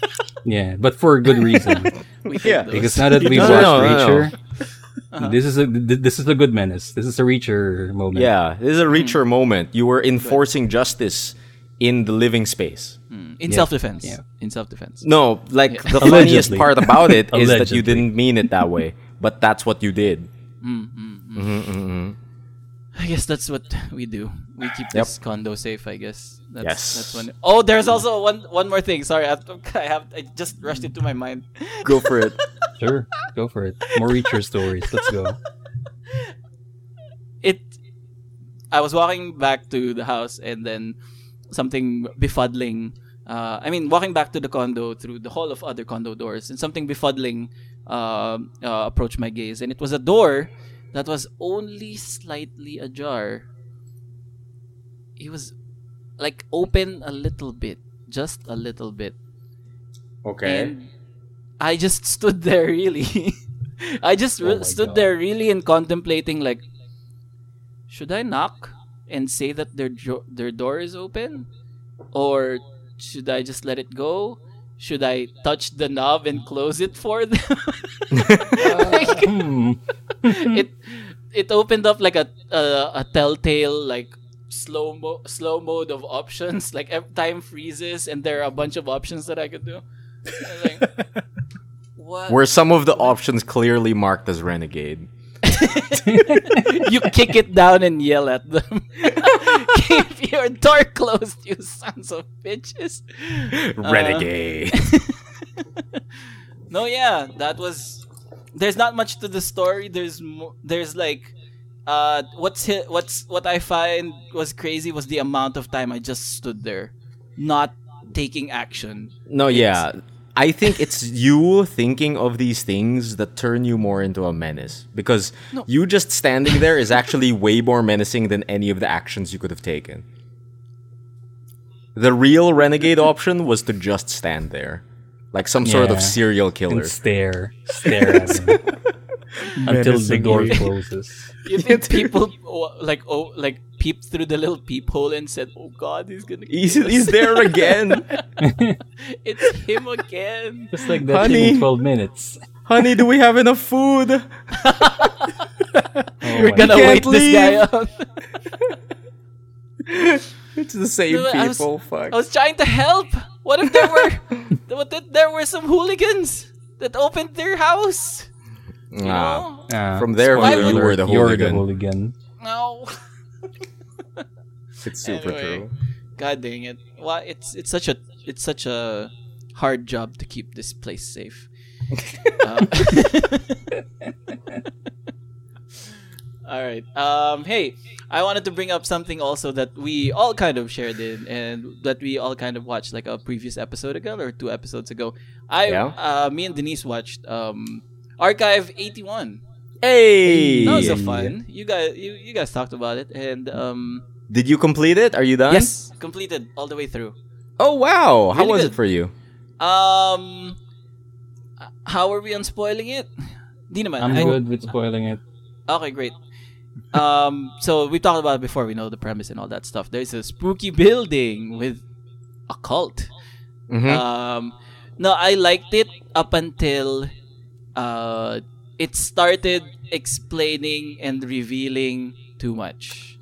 Yeah, but for a good reason. Yeah. those. because now that we No, watched no, no, no. Reacher, this is a this is a good menace. This is a Reacher moment. Yeah, this is a Reacher moment. You were enforcing justice in the living space. Hmm. in self-defense. Yeah. In self-defense. No, like the funniest part about it is that you didn't mean it that way, but that's what you did. Hmm, hmm, mm-hmm, mm-hmm. I guess that's what we do. We keep Yep. this condo safe. I guess. That's, Yes. That's one. Oh, there's also one one more thing. Sorry, I, I have I just rushed into my mind. Go for it. Sure, go for it. More Reacher stories. Let's go. It. I was walking back to the house and then something befuddling. Uh, I mean, walking back to the condo through the hall of other condo doors, and something befuddling uh, uh, approached my gaze, and it was a door that was only slightly ajar. It was like open a little bit, just a little bit. Okay. And I just stood there really. I just re- Oh stood God. there really and contemplating like should I knock and say that their jo- their door is open or should I just let it go? Should I touch the knob and close it for them? Like, Hmm. it it opened up like a a, a telltale like slow mo slow mode of options like every time freezes and there are a bunch of options that I could do. I'm like, what? Were some of the options clearly marked as renegade? you kick it down and yell at them. Keep your door closed, you sons of bitches. renegade. No, yeah, that was. There's not much to the story. There's mo- there's like, uh, what's hi- what's what I find was crazy was the amount of time I just stood there, not taking action. no, yeah. I think it's you thinking of these things that turn you more into a menace. Because No. you just standing there is actually way more menacing than any of the actions you could have taken. The real renegade option was to just stand there. Like some sort of serial killer. and stare, stare at him until the door closes. You think people like oh like peeped through the little peephole and said, "Oh God, he's gonna." He's, kill us." he's there again. it's him again. Just like that Honey. in 12 minutes. Honey, do we have enough food? Oh We're gonna can't wait this guy leave. out. It's the same No, I was- people. Fuck. I was trying to help. What if there were, what if there were some hooligans that opened their house? You Ah. know? Ah, From there, you were the alert, You're the hooligan. hooligan. No. It's super Anyway. true. God dang it! Why it's it's such a it's such a hard job to keep this place safe. Uh, all right. Um. Hey, I wanted to bring up something also that we all kind of shared in, and that we all kind of watched like a previous episode ago or two episodes ago. I, Yeah. uh, me and Denise watched um Archive eighty one. Hey! That was a fun. You guys, you, you guys talked about it, and um. Did you complete it? Are you done? Yes, completed all the way through. Oh wow! How was good. it for you? Um, how are we on spoiling it? Di naman. I'm I- good with spoiling it. Okay, great. Um, so we talked about it before. We know the premise and all that stuff. There's a spooky building with a cult. Mhm. Um, no, I liked it up until uh, it started explaining and revealing too much.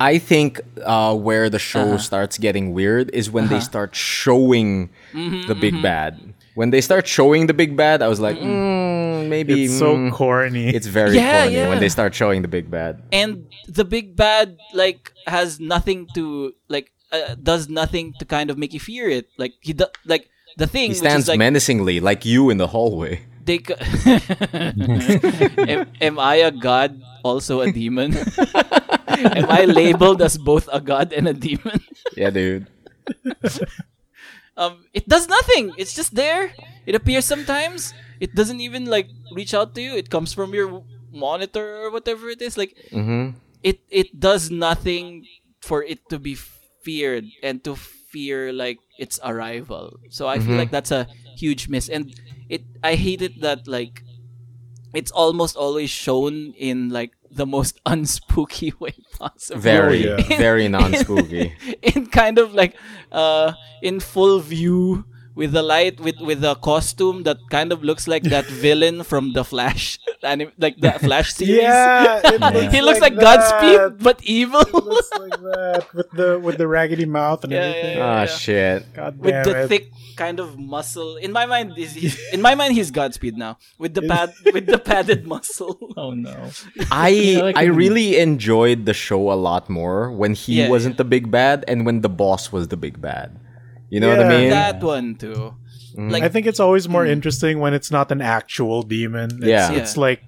I think uh, where the show Uh-huh. starts getting weird is when they Uh-huh. start showing Mhm, the big mhm. bad. When they start showing the big bad, I was like, mm, maybe It's so mm, corny. It's very Yeah, corny when they start showing the big bad. and the big bad like has nothing to like uh, does nothing to kind of make you fear it like he do, like the thing He which stands is like menacingly, like you in the hallway. They am, am i a god also a demon? Am i labeled as both a god and a demon? Yeah, dude. um it does nothing. It's just there. It appears sometimes. It doesn't even like reach out to you. It comes from your monitor or whatever it is. Like hmm it it does nothing for it to be feared and to fear like its arrival. So I feel like that's a huge miss. And it I hate it that like it's almost always shown in like the most unspooky way possible. Very, yeah. very non-spooky. in kind of like uh in full view with the light with with the costume that kind of looks like that villain from the Flash, anim- like the Flash series. Yeah, it looks he looks like, that. Godspeed, but evil. It looks like that with the with the raggedy mouth and Yeah, everything. yeah, Ah, yeah. shit. God with damn the it. thick kind of muscle. In my mind, is he's, in my mind he's Godspeed now. With the pad, with the padded muscle. Oh no. I I really enjoyed the show a lot more when he Yeah, wasn't the big bad and when the boss was the big bad. You know what I Yeah. mean? That one too. Like I think it's always more Mm. interesting when it's not an actual demon. It's, Yeah. it's Yeah. like,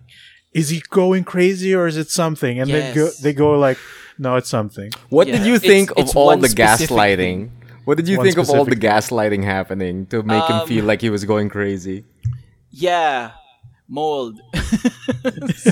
is he going crazy or is it something? And they go they go like, no, it's something. What Yeah. did you think it's of all the specific gaslighting? What did you One think of all the specific gaslighting happening to make him Um, feel like he was going crazy? yeah, mold. it's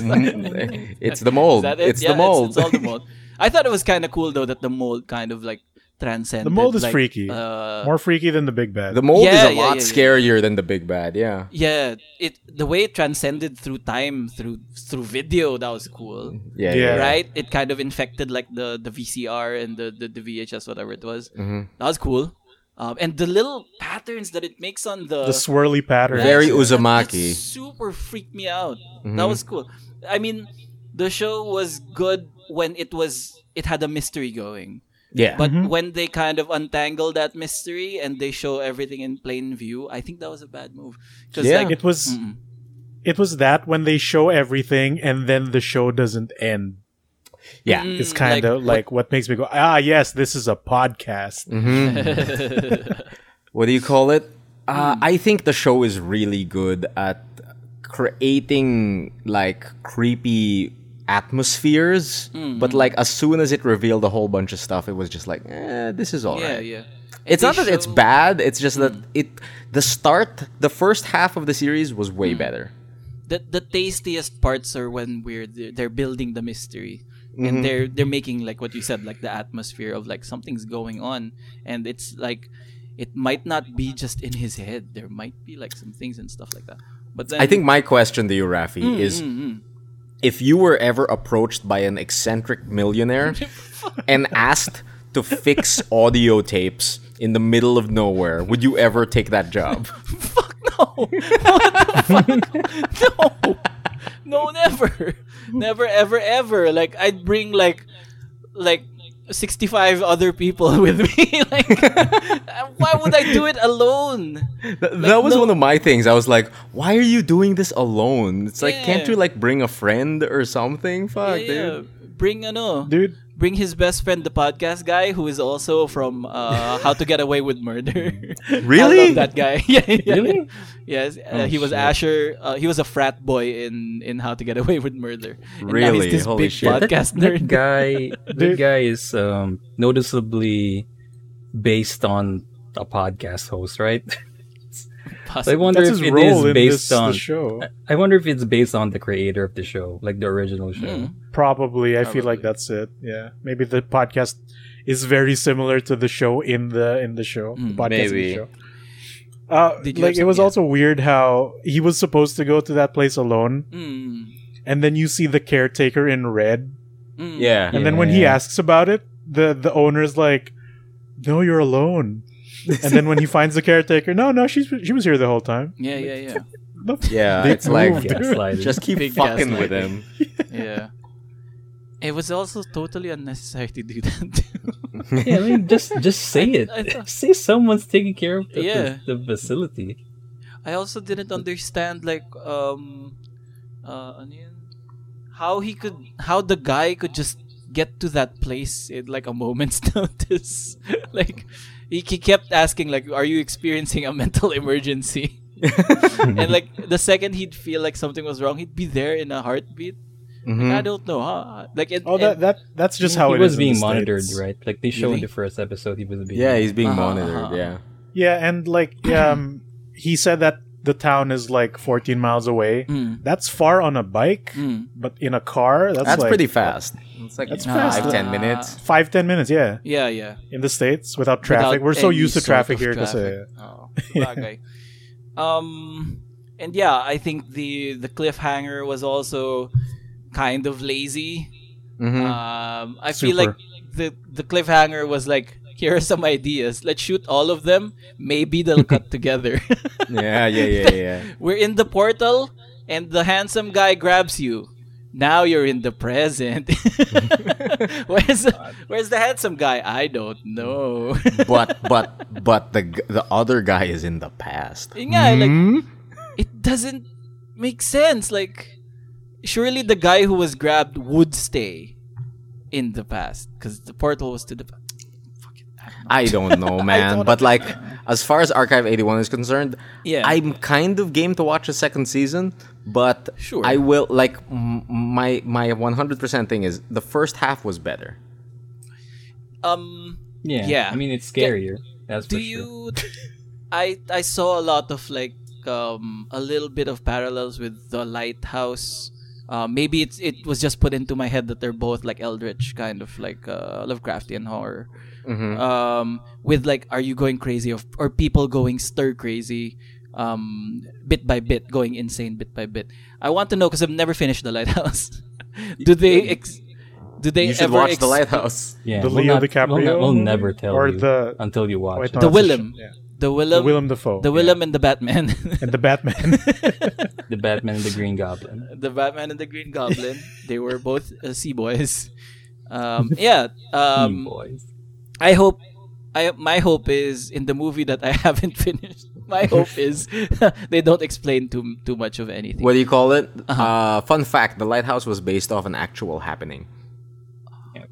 the mold. It? It's Yeah, the mold. It's, all the mold. I thought it was kind of cool though that the mold kind of like transcended. The mold is like, freaky. Uh, More freaky than the big bad. the mold Yeah, is a yeah, lot yeah, yeah. scarier than the big bad. Yeah. yeah, it the way it transcended through time through through video that was cool. Yeah. Yeah. yeah. Right? It kind of infected like the the VCR and the the, the VHS whatever it was. Mm-hmm. That was cool. Um, and the little patterns that it makes on the the swirly pattern. Very That- that Uzumaki. super freaked me out. Mm-hmm. That was cool. I mean, the show was good when it was it had a mystery going. Yeah. But when they kind of untangle that mystery and they show everything in plain view, I think that was a bad move. Because Yeah. like, It was it was that when they show everything and then the show doesn't end. yeah. Mm. It's kind of like, what makes me go, ah, yes, this is a podcast. what do you call it? Uh, Hmm. I think the show is really good at creating like creepy atmospheres, Hmm. but like as soon as it revealed a whole bunch of stuff, it was just like, eh, this is yeah, alright. yeah. It's not that it's bad. It's just that Hmm. it the start, the first half of the series was way better. The the tastiest parts are when we're they're, building the mystery. Mm-hmm. And they're they're making like what you said, like the atmosphere of like something's going on, and it's like it might not be just in his head. There might be like some things and stuff like that. But then I think my question to you, Rafi, Mm, is if you were ever approached by an eccentric millionaire and asked to fix audio tapes in the middle of nowhere, would you ever take that job? fuck no, what the fuck? no, no, never, never, ever, ever. Like I'd bring like like. 65 other people with me like why would i do it alone Th- that was no- one of my things. I was like, why are you doing this alone? It's like, can't you like bring a friend or something? Fuck, yeah, dude. bring ano Dude, bring his best friend the podcast guy who is also from uh, how to get away with murder Really? I love that guy yeah, yeah. Really? yes Oh, uh, he was shit. Asher uh, he was a frat boy in in how to get away with murder And now Really? he's this Holy big shit. That, podcast that nerd guy, that guy is um, noticeably based on a podcast host, right? I wonder that's if his it role is based this on. the show. I wonder if it's based on the creator of the show, like the original show. Probably, I feel like that's it. Yeah, maybe the podcast is very similar to the show in the in the show. the podcast in maybe. the show. Uh, like it was some- yeah. also weird how he was supposed to go to that place alone, Mm, and then you see the caretaker in red, mm. Yeah. and then when he asks about it, the the owner's like, "No, you're alone." and then when he finds the caretaker, no, no, she's she was here the whole time. yeah yeah yeah The Yeah, Big it's like move, dude. Gaslighting. just keep Big fucking with him. yeah it was also totally unnecessary to do that yeah, I mean, just just say I- it. I thought- say someone's taking care of the, Yeah. the, the facility. I also didn't understand like um uh ano how he could how the guy could just get to that place in like a moment's notice. like he, he kept asking like are you experiencing a mental emergency? and like the second he'd feel like something was wrong, he'd be there in a heartbeat. Like, I don't know, huh? Like it, Oh, that that that's just how he it was is in being the monitored, States. right? Like they show in Really? the first episode, he was being Yeah, he's being Uh-huh, monitored. uh-huh. Yeah. Yeah, and like um, he said that the town is like 14 miles away. Mm. That's far on a bike, Mm. but in a car, that's, That's like pretty fast. It's like That's five, fast. ten minutes. five ten minutes. Yeah, Yeah, yeah. in the states without traffic. Without We're so used to traffic here. traffic. Kasi, Oh, bagay. um, and yeah, I think the the cliffhanger was also kind of lazy. Mhm. Um, I feel like the the cliffhanger was like here are some ideas. Let's shoot all of them. Maybe they'll cut together. Yeah, yeah, yeah, yeah. We're in the portal, and the handsome guy grabs you. Now you're in the present. where's the, where's the handsome guy? I don't know. but but but the the other guy is in the past. Yun nga, like hmm? it doesn't make sense. Like surely the guy who was grabbed would stay in the past because the portal was to the past. I don't know, man. but like, as far as Archive 81 is concerned, Yeah. I'm kind of game to watch a second season. But Sure. I will like m- my my 100% thing is the first half was better. Um, Yeah. Yeah. I mean, it's scarier. That's do for sure. you? I I saw a lot of like um a little bit of parallels with the lighthouse. Uh, maybe it's it was just put into my head that they're both like eldritch kind of like uh, Lovecraftian horror. Um, with like, are you going crazy or, or people going stir crazy, um, bit by bit, going insane bit by bit. I want to know because I've never finished the lighthouse. do they ex- do they You should ever watch ex- The Lighthouse. Yeah. The we'll Leo not- DiCaprio We'll, not- we'll never tell or you the- until you watch Wait, it. no, The it's Willem. yeah. The Willem, The Willem Dafoe. the Willem and the Batman. and the Batman. The Batman and the Green Goblin. the Batman and the Green Goblin. they were both uh, sea boys. Um, yeah. Um, boys. I hope. I my hope is in the movie that I haven't finished. My hope is they don't explain too too much of anything. What do you call it? Uh-huh. uh fun fact: The Lighthouse was based off an actual happening.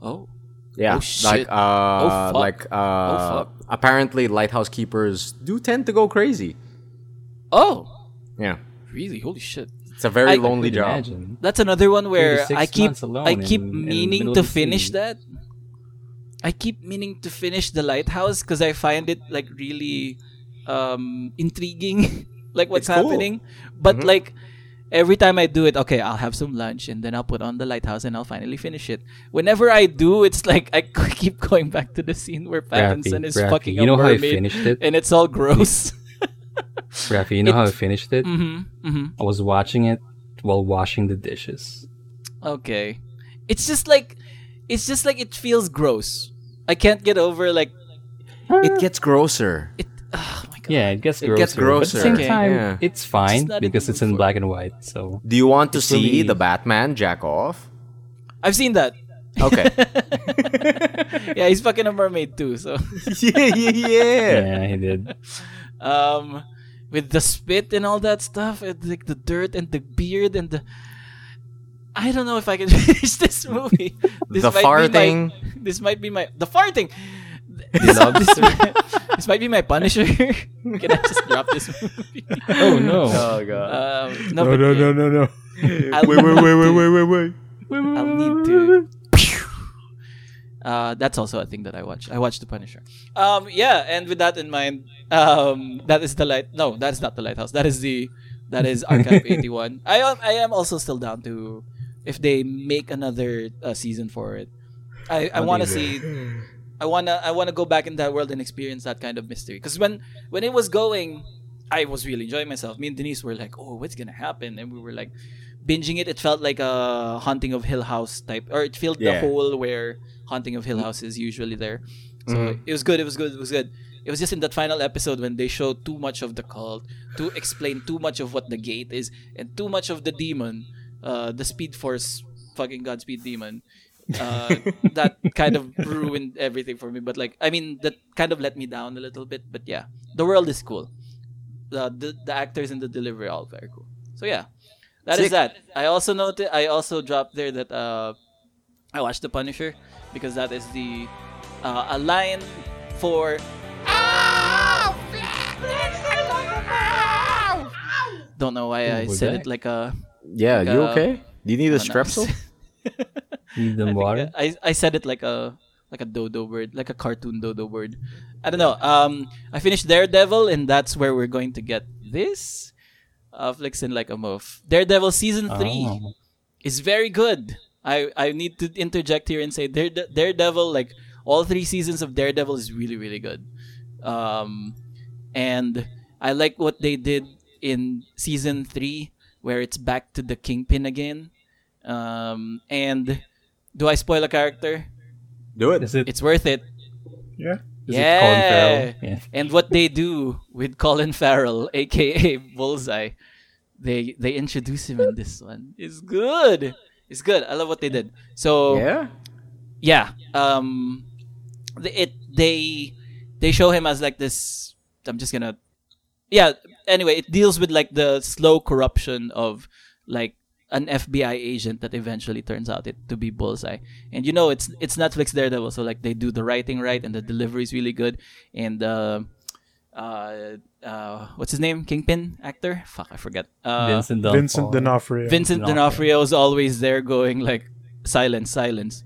Oh, Yeah, Oh, like shit. uh, Oh, fuck. like uh, fuck. apparently lighthouse keepers do tend to go crazy. oh, Yeah, really? Holy shit! it's a very I- lonely Could job. imagine. That's another one where I keep alone I keep in- in meaning middle to finish sea. that. I keep meaning to finish the lighthouse because I find it like really um intriguing, like what's cool. happening. But like every time I do it, okay, I'll have some lunch and then I'll put on the lighthouse and I'll finally finish it. Whenever I do, it's like I keep going back to the scene where Pattinson is Rafi, fucking you know how I finished it? and it's all gross. Rafi, you know how I finished it? mm-hmm, mm-hmm. I was watching it while washing the dishes. Okay. It's just like it's just like it feels gross. I can't get over like It gets grosser. it oh my god. Yeah, it gets grosser. It grosser. gets But at the same time, Yeah. it's fine Just not in because it's in black and white. So Do you want to see really- the Batman jack off? I've seen that. Okay. Yeah, he's fucking a mermaid too, so yeah, yeah, yeah. yeah, he did. um with the spit and all that stuff and like the dirt and the beard and the I don't know if I can finish this movie. This The might farting. My, this might be my the farting. You love This, this might be my Punisher. Can I just drop this movie? Oh no! Oh god. Um, no, no, but no, yeah, no, no, no. I'll wait, wait, need wait, wait, to- wait, wait, wait. I'll need to. Uh, that's also a thing that I watch. I watch The Punisher. Um, yeah, and with that in mind, um, that is the light. No, that is not the lighthouse. That is the that is Archive eighty one. I am I am also still down to if they make another uh, season for it. I I want to see. I wanna I wanna go back in that world and experience that kind of mystery. Because when when it was going, I was really enjoying myself. Me and Denise were like, "Oh, what's gonna happen?" And we were like binging it. It felt like a Haunting of Hill House type, or it filled the hole where Haunting of Hill House is usually there. So it was good. It was good. It was good. It was just in that final episode when they showed too much of the cult, to explain too much of what the gate is, and too much of the demon, uh, the Speed Force, fucking Godspeed demon. Uh, that kind of ruined everything for me. But like, I mean, that kind of let me down a little bit. But yeah, the world is cool. The the, the actors and the delivery are all very cool. So yeah, that is Sick. that. I also noted. I also dropped there that uh, I watched The Punisher because that is the uh, a line for. Don't know why I was said that? it like a. Yeah, Like, you uh, okay? Do you need a don't strepsil? Need I, them think water. I I said it like a like a dodo bird, like a cartoon dodo bird. I don't know. Um, I finished Daredevil, and that's where we're going to get this. Uh, Flixen like a move. Daredevil season three Oh. is very good. I I need to interject here and say Dare, Daredevil, like all three seasons of Daredevil, is really really good. Um, and I like what they did in season three, where it's back to the Kingpin again. Um, and do I spoil a character? Do it. Is it? It's worth it. Yeah. Is it Colin yeah. Farrell? Yeah. And what they do with Colin Farrell, aka Bullseye, they they introduce him in this one. It's good. It's good. I love what they did. So Yeah. yeah um the- it they they show him as like this i'm just gonna yeah anyway it deals with like the slow corruption of like an fbi agent that eventually turns out it to be bullseye and you know it's it's netflix daredevil so like they do the writing right and the delivery is really good and uh uh uh what's his name kingpin actor fuck i forget uh Vincent Vincent D'Onofrio. D'Onofrio. Vincent D'Onofrio. D'Onofrio is always there going like silence, silence.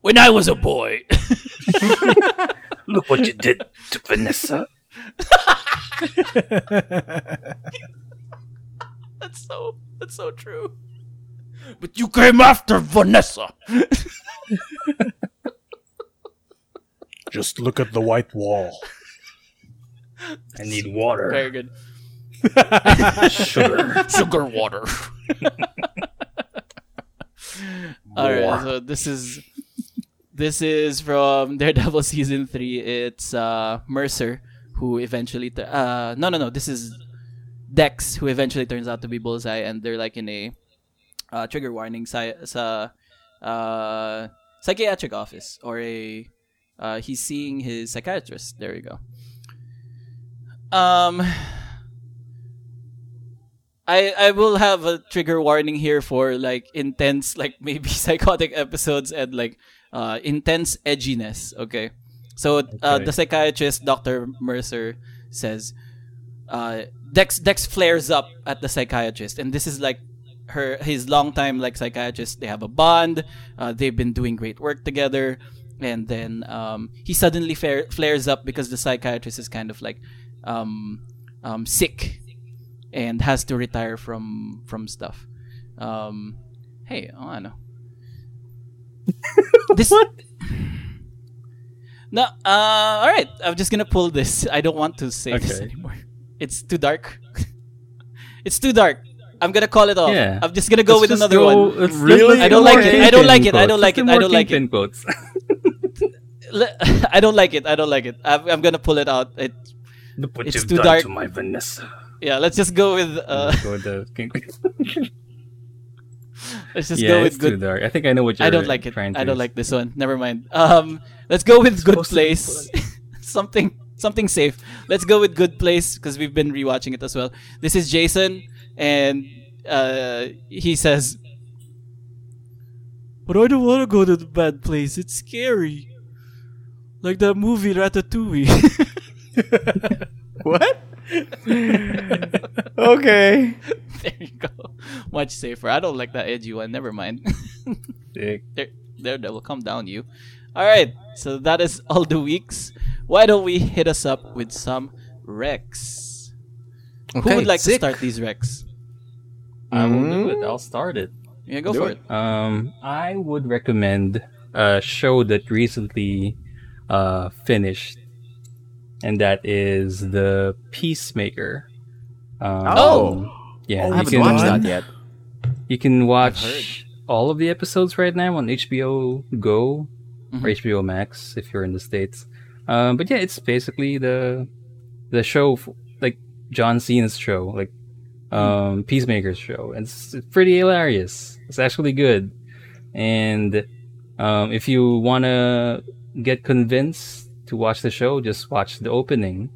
When I was a boy. Look what you did to Vanessa. that's so that's so true. But you came after Vanessa. Just look at the white wall. I need water. Very good. Sugar. Sugar water. All right, so this is this is from Daredevil season three. It's uh, Mercer who eventually t- uh no no no this is Dex who eventually turns out to be Bullseye, and they're like in a uh, trigger warning sa sa uh, psychiatric office or a uh, he's seeing his psychiatrist. There you go. Um. I I will have a trigger warning here for like intense like maybe psychotic episodes and like uh intense edginess, okay? So uh, Okay. the psychiatrist Dr. Mercer says uh Dex Dex flares up at the psychiatrist and this is like her his longtime like psychiatrist they have a bond uh, they've been doing great work together and then um, he suddenly flare, flares up because the psychiatrist is kind of like um, um, sick and has to retire from from stuff. Um, hey, oh, I know. this no, uh, all right. I'm just gonna pull this. I don't want to say this anymore. It's too dark. it's too dark. I'm gonna call it off. Yeah. I'm just gonna go with Let's just another go- one. Really? I don't like it. I don't like it. I don't like it. I don't like it. Quotes. I don't like it. I don't like it. I'm, I'm gonna pull it out. It, It's too dark. to my Vanessa. yeah, let's just go with. Uh, Go with the let's just yeah, go it's with too dark. I think I know what you're I don't like it. I don't like this one. Never mind. Um, let's go with good supposed to be place. something something safe. Let's go with good place because we've been rewatching it as well. This is Jason, and uh, he says, "But I don't want to go to the bad place. It's scary, like that movie Ratatouille." What? okay. there you go. Much safer. I don't like that edgy one. Never mind. Dick. there, there, that will come down you. All right. So that is all the weeks. Why don't we hit us up with some Rex? Who would like sick. to start these Rex? I will do it. I'll start it. Yeah, go Do for it. it. Um, I would recommend a show that recently uh, finished, and that is the Peacemaker. Um, Oh. yeah, Oh, I you haven't can watched that yet. you can watch all of the episodes right now on HBO Go Mhm. or HBO Max if you're in the states. Um, but yeah, it's basically the the show f- like John Cena's show, like um, Peacemaker's show. And It's, it's pretty hilarious. It's actually good. And um, if you wanna get convinced to watch the show, just watch the opening.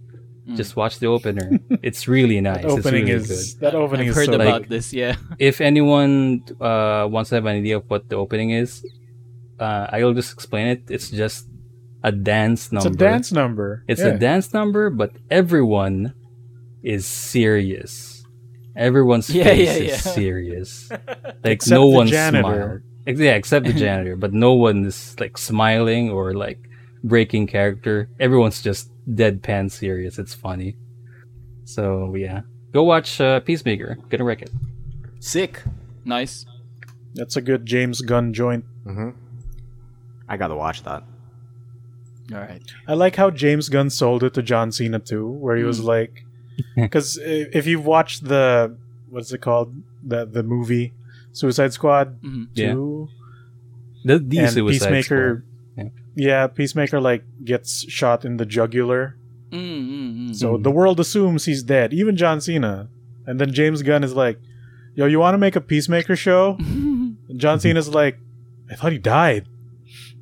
Just watch the opener. it's really nice. That it's opening really is that opening I've is heard so about like- this. Yeah. if anyone uh, wants to have an idea of what the opening is, uh, I'll just explain it. It's just a dance number. It's a dance number. It's Yeah. a dance number, but everyone is serious. Everyone's Yeah, face yeah, is serious. Like Except no the one janitor. Yeah, except the janitor, but no one is like smiling or like breaking character. Everyone's just deadpan serious. It's funny. So yeah, go watch uh, Peacemaker. Gonna wreck it. Sick. Nice. That's a good James Gunn joint. I gotta watch that. All right. I like how James Gunn sold it to John Cena too, where he Hmm. was like, because if you've watched the what's it called the the movie Suicide Squad Mhm. Yeah. The, the and Suicide Peacemaker, Squad. yeah, Peacemaker like gets shot in the jugular. Mm, mm, mm. So the world assumes he's dead, even John Cena. And then James Gunn is like, "Yo, you want to make a Peacemaker show?" and John Cena's like, "I thought he died."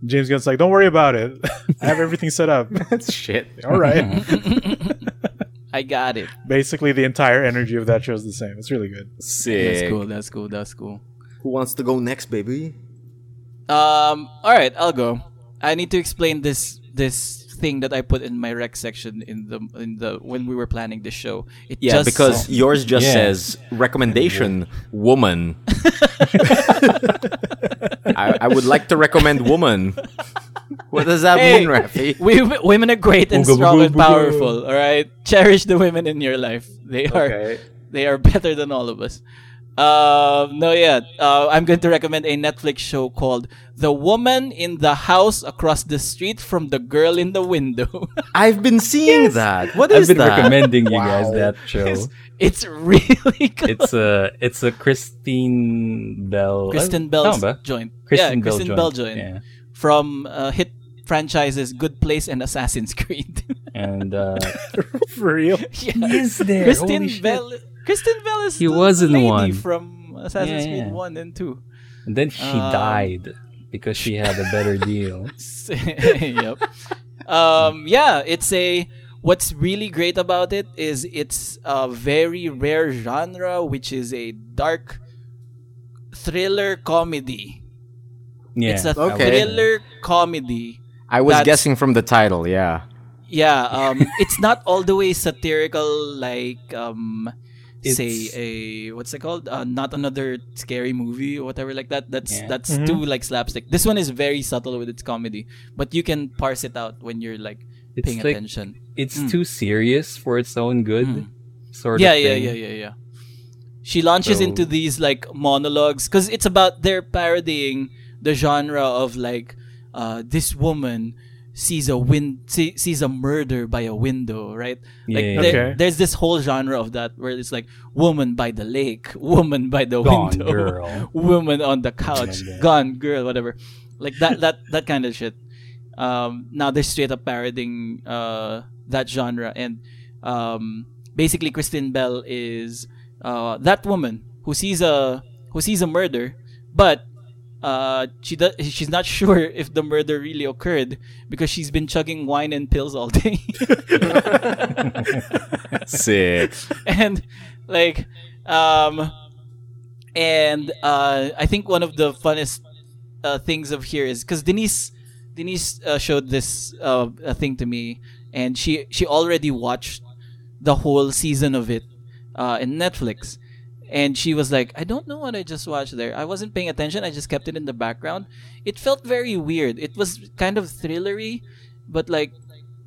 James Gunn's like, "Don't worry about it. I have everything set up." That's shit. All right. I got it. Basically, the entire energy of that show is the same. It's really good. Sick. That's cool. That's cool. That's cool. Who wants to go next, baby? Um. All right, I'll go. I need to explain this this thing that I put in my rec section in the in the when we were planning the show. It Yeah, just because yours just Yeah. says recommendation woman. I, I would like to recommend woman. What does that Hey, mean, Rafi? we, women are great and strong and powerful. All right, cherish the women in your life. They are Okay. they are better than all of us. Um, no, yeah. Uh, I'm going to recommend a Netflix show called "The Woman in the House Across the Street from the Girl in the Window." I've been seeing that. What I've been that? recommending you guys that show. it's really good. It's a it's a Christine Bell. Kristen Ay, Bell's tama joint. Kristen yeah, Bell Kristen joint. Bell joint Yeah. from uh, hit franchises Good Place and Assassin's Creed. And uh, For real. yeah. is there? Kristen Holy shit. Bell. Kristen Bell is He the, was in lady one. from Assassin's Yeah, Creed. One and Two. And then she Um, died because she had a better deal. yep. Um, yeah, it's a. What's really great about it is it's a very rare genre, which is a dark thriller comedy. Yeah. It's a Okay. thriller comedy. I was guessing from the title, yeah. Yeah, um, it's not all the way satirical like um, say a what's it called? Uh, not another scary movie or whatever like that. That's Yeah. that's too like slapstick. This one is very subtle with its comedy, but you can parse it out when you're like It's paying like- attention. it's too serious for its own good. Sort Mm. Yeah, of yeah, thing. yeah, yeah, yeah. She launches So- into these like monologues because it's about they're parodying the genre of like uh, this woman sees a win see, sees a murder by a window, right? Like Yeah. there- Okay. there's this whole genre of that where it's like woman by the lake, woman by the Gone window, girl. woman on the couch, Yeah, yeah. gone girl, whatever. Like that that that kind of shit. Um, now they're straight up parodying uh, that genre, and um, basically Kristen Bell is uh, that woman who sees a who sees a murder, but uh, she does she's not sure if the murder really occurred because she's been chugging wine and pills all day. Sick. and like um and uh i think one of the funnest uh, things of here is because denise denise uh, showed this uh thing to me and she she already watched the whole season of it uh in netflix and she was like i don't know what i just watched there. I wasn't paying attention. I just kept it in the background. It felt very weird. It was kind of thrillery but like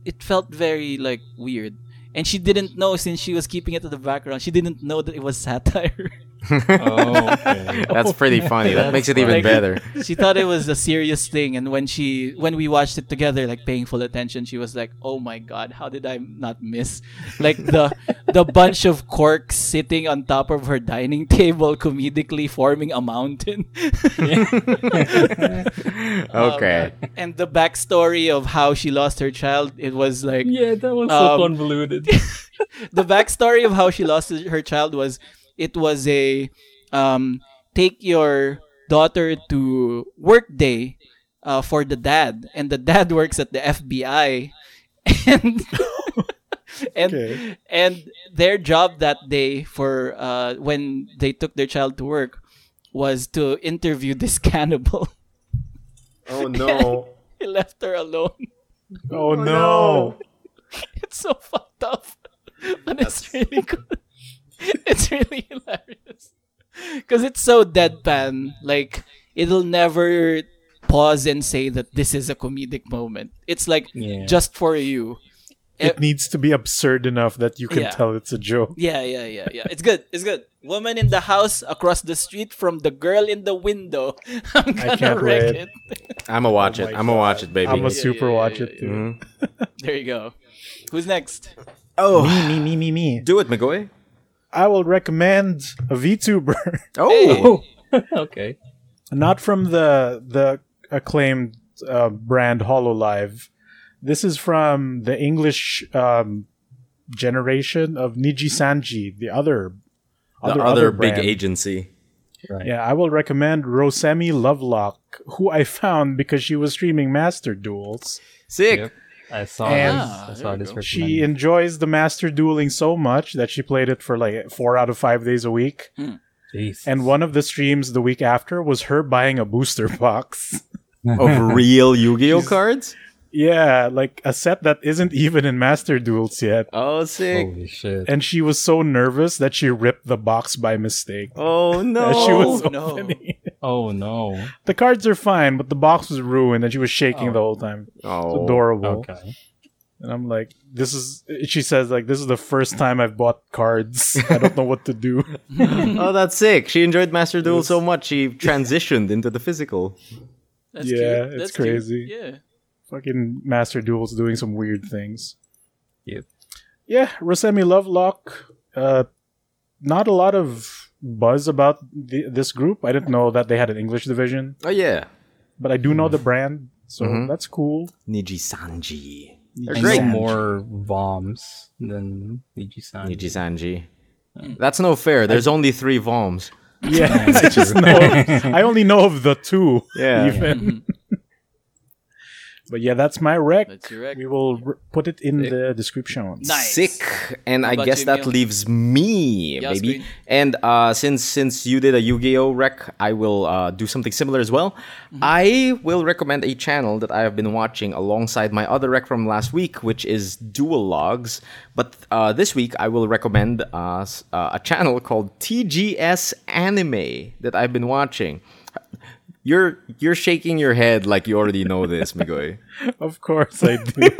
it felt very like weird. And she didn't know since she was keeping it in the background she didn't know that it was satire Oh, okay. That's pretty funny. That makes it even Like- better. she thought it was a serious thing and when she when we watched it together like paying full attention she was like oh my god how did i not miss like the the bunch of corks sitting on top of her dining table comedically forming a mountain Okay. and the backstory of how she lost her child it was like yeah, that was so Um, convoluted. the backstory of how she lost her child was it was a um, take your daughter to work day uh, for the dad, and the dad works at the FBI, and and Okay. and their job that day for uh, when they took their child to work was to interview this cannibal. Oh no. he left her alone. Oh, no. It's so fucked up, but it's really good. It's really hilarious because it's so deadpan. Like it'll never pause and say that this is a comedic moment. It's like Yeah. just for you. It needs to be absurd enough that you can Yeah. tell it's a joke. Yeah, yeah, yeah, yeah. It's good. It's good. Woman in the house across the street from the girl in the window. I'm gonna can't wreck wait. it. I'ma watch Oh it. I'ma watch it, baby. I'm a Yeah, super yeah, watch yeah, it too. Mhm. There you go. Who's next? Oh, Me, me, me, me, me. do it, Migoy. I will recommend a VTuber. Oh, Hey. okay. not from the the acclaimed uh, brand Hololive. This is from the English um, generation of Nijisanji, the other The other, big brand. agency. Right. Yeah, I will recommend Rosemi Lovelock, who I found because she was streaming Master Duels. Sick. Yep. I saw And- this. I saw this She recommended. enjoys the Master Dueling so much that she played it for like four out of five days a week. Hmm. Jeez. And one of the streams the week after was her buying a booster box. Of real Yu-Gi-Oh cards? Yeah, like a set that isn't even in Master Duels yet. Oh, sick. Holy shit. And she was so nervous that she ripped the box by mistake. Oh, no. As she was oh, no. opening it. Oh no. The cards are fine, but the box was ruined and she was shaking Oh. the whole time. It's Oh. adorable. Okay. And I'm like, this is, she says, like, this is the first time I've bought cards. I don't know what to do. oh, that's sick. She enjoyed Master Duel so much, she transitioned into the physical. That's Yeah, cute. it's That's cute. crazy. Yeah. Fucking Master Duel's doing some weird things. Yep. Yeah, Rosemi Lovelock. Uh, not a lot of buzz about the, this group. I didn't know that they had an English division, Oh, yeah. but I do know the brand, so Mhm. that's cool. Nijisanji. They're I great. more VOMs than Niji-san. Nijisanji. That's no fair. There's only three VOMs. Yeah, I just know. I only know of the two. Yeah. even. But yeah, that's my rec. That's your rec. We will r- put it in the description. Nice. Sick. And I about guess you, that Mio? leaves me, Yes, baby. Green. And uh, since since you did a Yu-Gi-Oh rec, I will uh, do something similar as well. Mm-hmm. I will recommend a channel that I have been watching alongside my other rec from last week, which is Dual Logs. But uh, this week, I will recommend uh, s- uh, a channel called TGS Anime that I've been watching. You're you're shaking your head like you already know this, Migoy. Of course I do.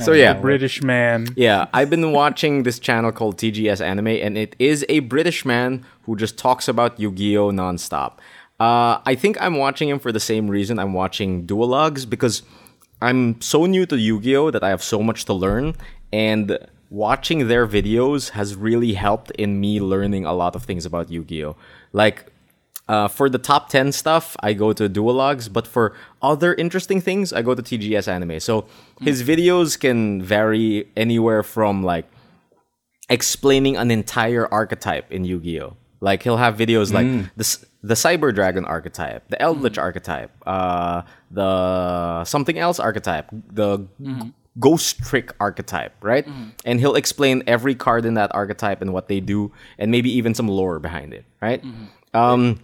So yeah, British man. Yeah, I've been watching this channel called TGS Anime, and it is a British man who just talks about Yu-Gi-Oh nonstop. Uh, I think I'm watching him for the same reason I'm watching Duologues because I'm so new to Yu-Gi-Oh that I have so much to learn, and watching their videos has really helped in me learning a lot of things about Yu-Gi-Oh. Like uh, for the top 10 stuff, I go to Duologues, but for other interesting things, I go to TGS Anime. So his videos can vary anywhere from like explaining an entire archetype in Yu-Gi-Oh. Like he'll have videos like the the Cyber Dragon archetype, the Eldlich archetype, uh, the something else archetype, the Ghostrick archetype, right? And he'll explain every card in that archetype and what they do, and maybe even some lore behind it, right? Um,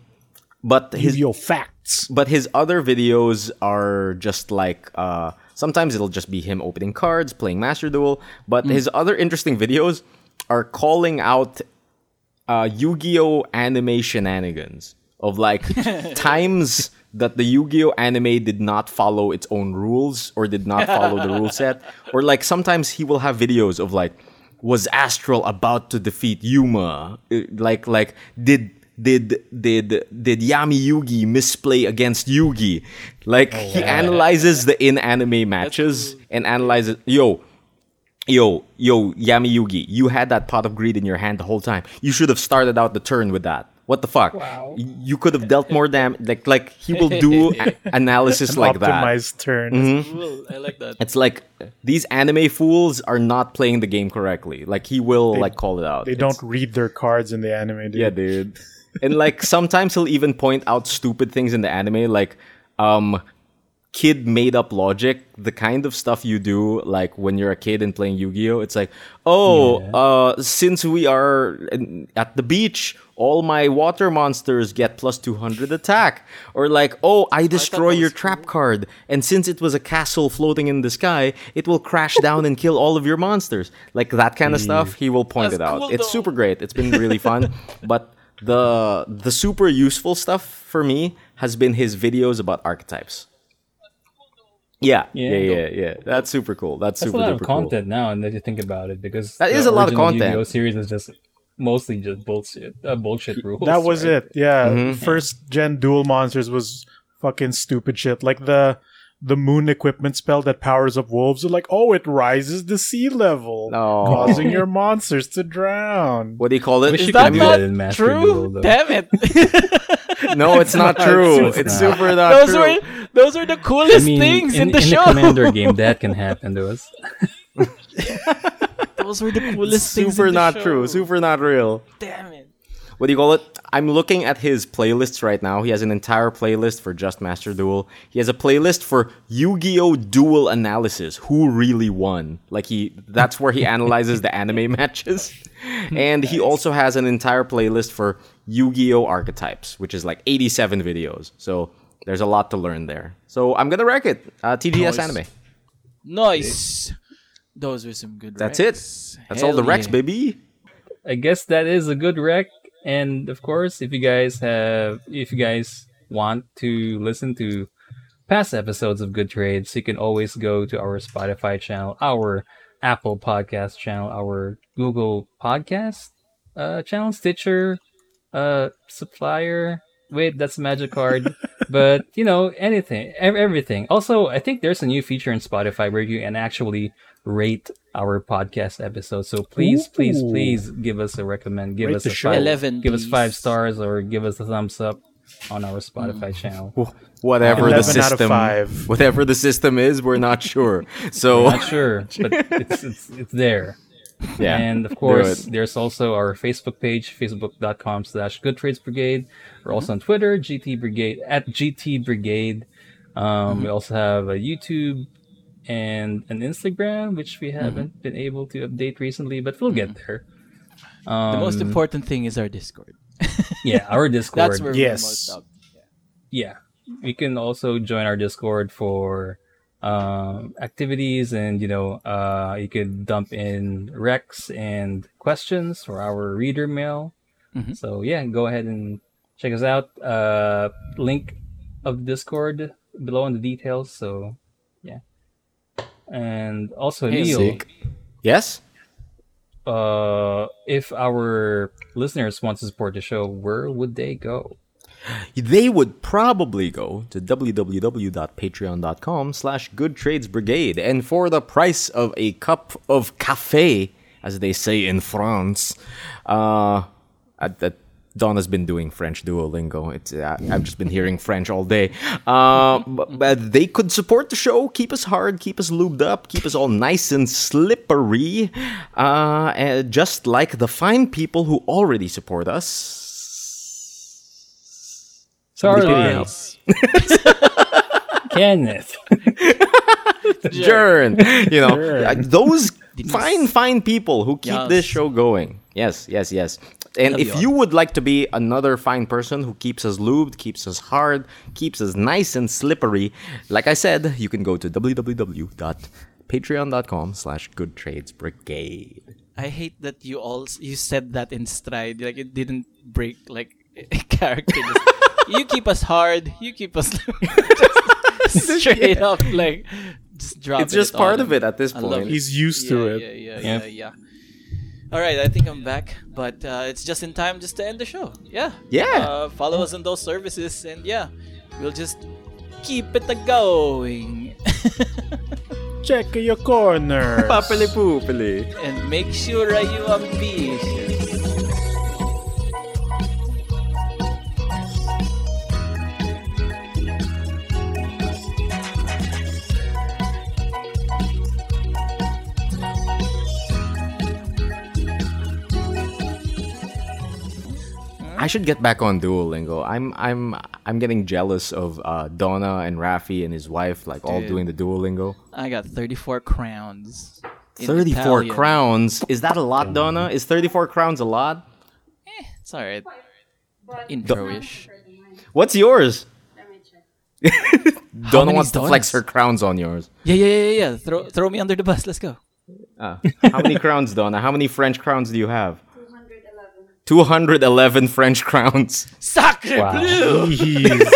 but his facts. but his other videos are just like uh, sometimes it'll just be him opening cards, playing Master Duel. But his other interesting videos are calling out uh, Yu-Gi-Oh anime shenanigans of like times that the Yu-Gi-Oh anime did not follow its own rules or did not follow the rule set, or like sometimes he will have videos of like was Astral about to defeat Yuma? Uh, Like like did did did did Yami Yugi misplay against Yugi? Like he analyzes the in anime matches and analyzes yo yo yo Yami Yugi, you had that pot of greed in your hand the whole time. You should have started out the turn with that. What the fuck? Wow. You could have dealt more damage. Like like he will do a- analysis like that. Mm-hmm. Turn. Cool. I like that. It's like these anime fools are not playing the game correctly. Like he will like call it out. They It's- don't read their cards in the anime. Dude. Yeah, dude. And like sometimes he'll even point out stupid things in the anime, like um kid made up logic, the kind of stuff you do like when you're a kid and playing Yu-Gi-Oh. It's like, oh, uh since we are at the beach, all my water monsters get plus 200 attack. Or like, oh, I destroy that your trap card, and since it was a castle floating in the sky, it will crash down and kill all of your monsters. Like that kind of stuff, he will point That's it out. cool, it's super great. It's been really fun. but the the super useful stuff for me has been his videos about archetypes. Yeah, yeah, Yeah. yeah, yeah. That's super cool. That's, That's super a lot of duper cool. content now, and then you think about it, because That the is a lot of content. Yu-Gi-Oh series is just mostly just bullshit, uh, bullshit rules. That was right? it. Yeah. Mm-hmm. First gen dual monsters was fucking stupid shit. Like the the moon equipment spell that powers up wolves. They're like, oh, it rises the sea level, No. causing your monsters to drown. What do you call it? Wish Is you that not that in true? Duel. Damn it. No, it's not true. It's It's not. super not those true. were those are the I coolest mean, things in, in, the in show. the Commander game, that can happen to us. those were the coolest things. super in the not show. true. Super not real. Damn it. What do you call it? I'm looking at his playlists right now. He has an entire playlist for Just Master Duel. He has a playlist for Yu-Gi-Oh! Duel Analysis. Who really won? Like he, that's where he analyzes the anime matches. And he also has an entire playlist for Yu-Gi-Oh! Archetypes, which is like 87 videos. So there's a lot to learn there. So I'm gonna wreck it. Uh, TGS Nice. anime. Nice. Those were some good. That's recs. it. That's all the wrecks, yeah. baby. I guess that is a good rec. And of course, if you guys have, if you guys want to listen to past episodes of Good Trades, you can always go to our Spotify channel, our Apple Podcast channel, our Google Podcast uh, channel, Stitcher, uh, Supplier. Wait, that's a magic card. but you know, anything, everything. Also, I think there's a new feature in Spotify where you can actually rate our podcast episode. So please, please, Ooh. please give us a recommend. Give Rate us a show. five, 11, give us five stars or give us a thumbs up on our Spotify channel. Whatever the 11 out of system, five. whatever the system is, we're not sure. So Not sure, but it's it's it's there. yeah, And of course, there's also our Facebook page, facebook.com slash Good Trades Brigade. We're Mm-hmm. also on Twitter, GT Brigade, at GT Brigade. Um, Mm-hmm. We also have a YouTube and an Instagram, which we haven't Mm-hmm. been able to update recently, but we'll get there. Um, The most important thing is our Discord. yeah, our Discord. That's where Yes. we're most up. yeah you can also join our discord for um, activities and you know uh, you could dump in recs and questions for our reader mail Mhm. so yeah go ahead and check us out uh, link of the discord below in the details so yeah and also Hey, Neil, sick. Yes. uh, if our listeners want to support the show where would they go They would probably go to www.patreon.com slash goodtradesbrigade. And for the price of a cup of cafe, as they say in France, uh, uh, that Donna's been doing French Duolingo. It's uh, I've just been hearing French all day. Uh, but, but they could support the show, keep us hard, keep us lubed up, keep us all nice and slippery, uh, and just like the fine people who already support us. sorry Nice. kenneth Jern. You know, Jern. those fine, fine people who keep this show going. Yes, yes, yes. And Love if you you would like to be another fine person who keeps us lubed, keeps us hard, keeps us nice and slippery, like I said, you can go to www.patreon.com slash goodtradesbrigade. I hate that you all you said that in stride. Like it didn't break like a character. Just, you keep us hard. You keep us just straight up like just drop. It's just part of it at this point. it. He's used to it. Yeah, yeah, Yeah. yeah, yeah. All right, I think I'm back, but uh, it's just in time just to end the show. Yeah. Yeah. Uh, follow us on those services, and yeah, we'll just keep it a going. Check your corners. Papili poopili. and make sure you ambitious. I should get back on Duolingo. I'm I'm I'm getting jealous of uh, Donna and Rafi and his wife, like all doing the Duolingo. I got 34 crowns. 34 Italian. crowns. Is that a lot, Donna? Is 34 crowns a lot? Eh, it's alright. Intro-ish. What's yours? Donna many wants to flex her crowns on yours. Yeah, yeah, yeah, yeah. Throw, throw me under the bus. Let's go. Ah. How many crowns, Donna? How many French crowns do you have? 211 French crowns. Sacre Wow. bleu! Jeez.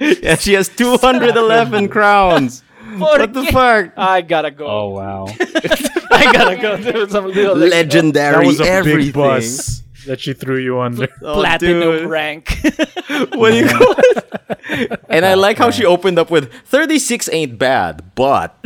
Yeah, she has 211 crowns. What the fuck? I gotta go. oh wow I gotta go do some little like, that Legendary was a everything. big bus that she threw you under. Oh, platinum dude. rank. What do you call it? And I like how she opened up with 36 ain't bad, but